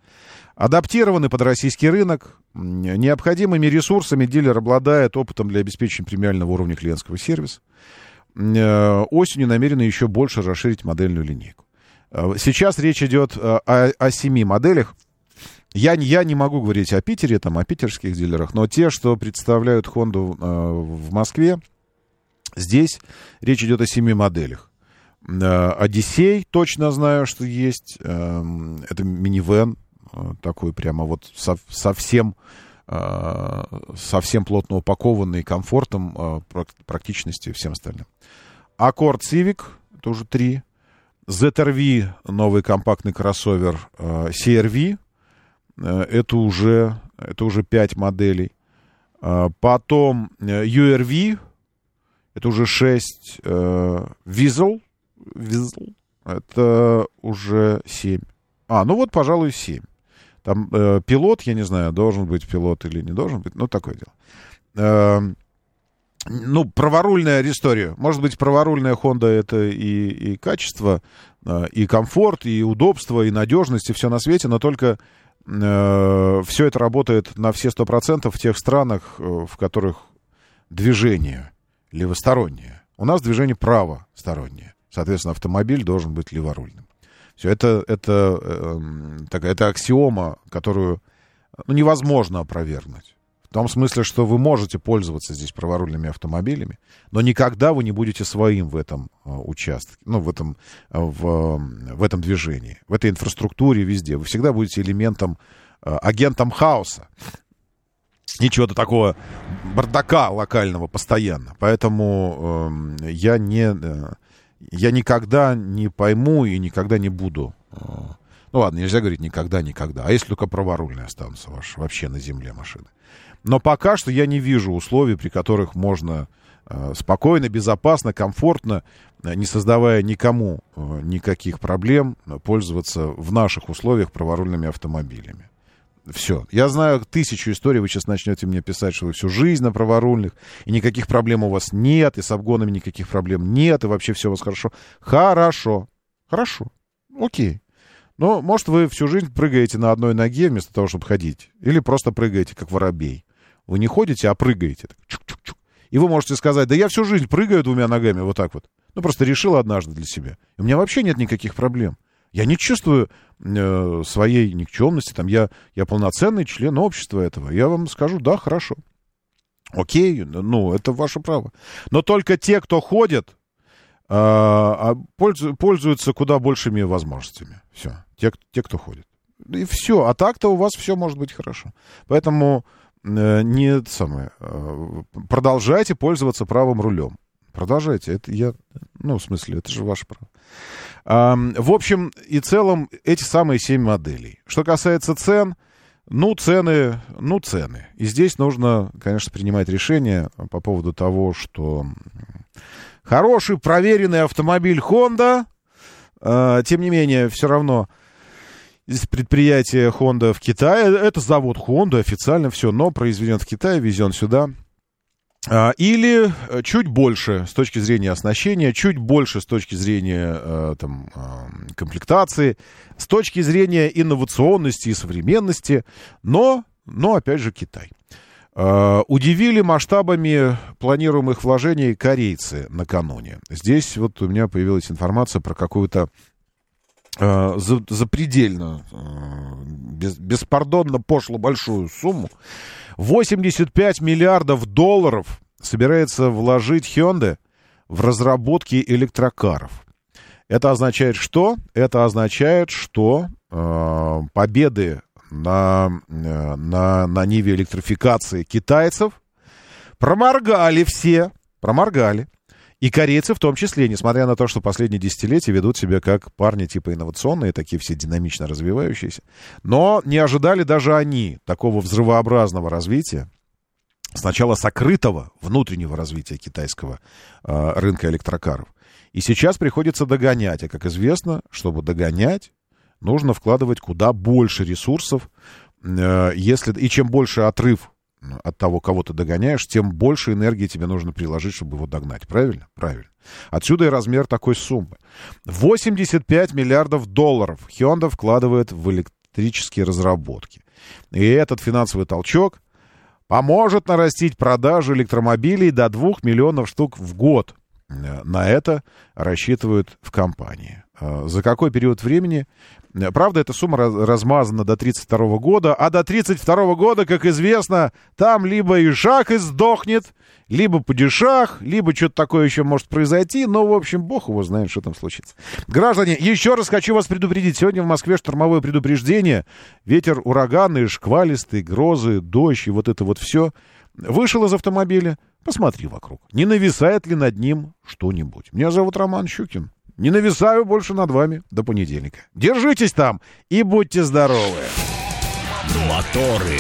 Адаптированы под российский рынок. Необходимыми ресурсами дилер обладает опытом для обеспечения премиального уровня клиентского сервиса. Э, осенью намерены еще больше расширить модельную линейку. Э, сейчас речь идет э, о, о семи моделях. Я, я не могу говорить о Питере, там, о питерских дилерах, но те, что представляют Honda в Москве, здесь речь идет о семи моделях. Одиссей точно знаю, что есть. Эм, это минивэн Э, такой прямо вот со, совсем э, совсем плотно упакованный комфортом, э, практичностью и всем остальным. Accord Civic, тоже три. ZRV, новый компактный кроссовер. Э, CRV, э, это уже, это уже пять моделей. Э, потом э, URV, это уже шесть. Э, Weasel, Weasel, это уже семь. А, ну вот, пожалуй, семь. Там э, пилот, я не знаю, должен быть пилот или не должен быть, ну, такое дело. Э, ну, праворульная история. Может быть, праворульная Honda это и, и качество, э, и комфорт, и удобство, и надежность, и все на свете, но только э, все это работает на все сто процентов в тех странах, э, в которых движение левостороннее. У нас движение правостороннее. Соответственно, автомобиль должен быть леворульным. Все это, это, э, такая, это аксиома, которую ну, невозможно опровергнуть. В том смысле, что вы можете пользоваться здесь праворульными автомобилями, но никогда вы не будете своим в этом э, участке, ну, в этом, э, в, в этом движении, в этой инфраструктуре везде. Вы всегда будете элементом, э, агентом хаоса. Ничего-то такого бардака локального постоянно. Поэтому э, я не... Э, я никогда не пойму и никогда не буду. э, Ну ладно, нельзя говорить никогда, никогда. А если только праворульные останутся ваши, вообще на земле машины. Но пока что я не вижу условий, при которых можно э, спокойно, безопасно, комфортно, э, не создавая никому э, никаких проблем, э, пользоваться в наших условиях праворульными автомобилями. Все. Я знаю тысячу историй, вы сейчас начнете мне писать, что вы всю жизнь на праворульных, и никаких проблем у вас нет, и с обгонами никаких проблем нет, и вообще все у вас хорошо. Хорошо. Хорошо. Окей. Но, может, вы всю жизнь прыгаете на одной ноге вместо того, чтобы ходить. Или просто прыгаете, как воробей. Вы не ходите, а прыгаете. Так, чук-чук-чук. И вы можете сказать, да я всю жизнь прыгаю двумя ногами вот так вот. Ну, просто решил однажды для себя. И у меня вообще нет никаких проблем. Я не чувствую э, своей никчемности, там, я, я полноценный член общества этого. Я вам скажу, да, хорошо. Окей, ну, это ваше право. Но только те, кто ходят, э, пользу, пользуются куда большими возможностями. Все, те, те, кто ходит. И все. А так-то у вас все может быть хорошо. Поэтому э, не самое. Э, продолжайте пользоваться правым рулем. Продолжайте. Это я, ну, в смысле, это же ваше право. А, в общем и целом, эти самые семь моделей. Что касается цен, ну, цены, ну, цены. И здесь нужно, конечно, принимать решение по поводу того, что хороший, проверенный автомобиль Honda, э, тем не менее, все равно предприятие Honda в Китае, это завод Honda, официально все, но произведен в Китае, везен сюда, а, или чуть больше с точки зрения оснащения, чуть больше с точки зрения э, там, комплектации, с точки зрения инновационности и современности, но, но опять же, Китай. А, удивили масштабами планируемых вложений корейцы накануне. Здесь вот у меня появилась информация про какую-то э, запредельно, э, беспардонно пошло большую сумму. 85 миллиардов долларов собирается вложить Hyundai в разработки электрокаров. Это означает что? Это означает, что э, победы на, э, на, на ниве электрификации китайцев проморгали все, проморгали. И корейцы в том числе, несмотря на то, что последние десятилетия ведут себя как парни типа инновационные, такие все динамично развивающиеся. Но не ожидали даже они такого взрывообразного развития, сначала сокрытого внутреннего развития китайского э, рынка электрокаров. И сейчас приходится догонять. А как известно, чтобы догонять, нужно вкладывать куда больше ресурсов. Э, если, и чем больше отрыв от того, кого ты догоняешь, тем больше энергии тебе нужно приложить, чтобы его догнать. Правильно? Правильно. Отсюда и размер такой суммы. 85 миллиардов долларов Hyundai вкладывает в электрические разработки. И этот финансовый толчок поможет нарастить продажи электромобилей до 2 миллионов штук в год. На это рассчитывают в компании. За какой период времени Правда, эта сумма размазана до 32 года, а до 32 года, как известно, там либо и сдохнет, либо падишах, либо что-то такое еще может произойти, но, в общем, бог его знает, что там случится. Граждане, еще раз хочу вас предупредить. Сегодня в Москве штормовое предупреждение. Ветер ураганный, шквалистый, грозы, дождь и вот это вот все. Вышел из автомобиля, Посмотри вокруг. Не нависает ли над ним что-нибудь? Меня зовут Роман Щукин. Не нависаю больше над вами до понедельника. Держитесь там и будьте здоровы. Моторы.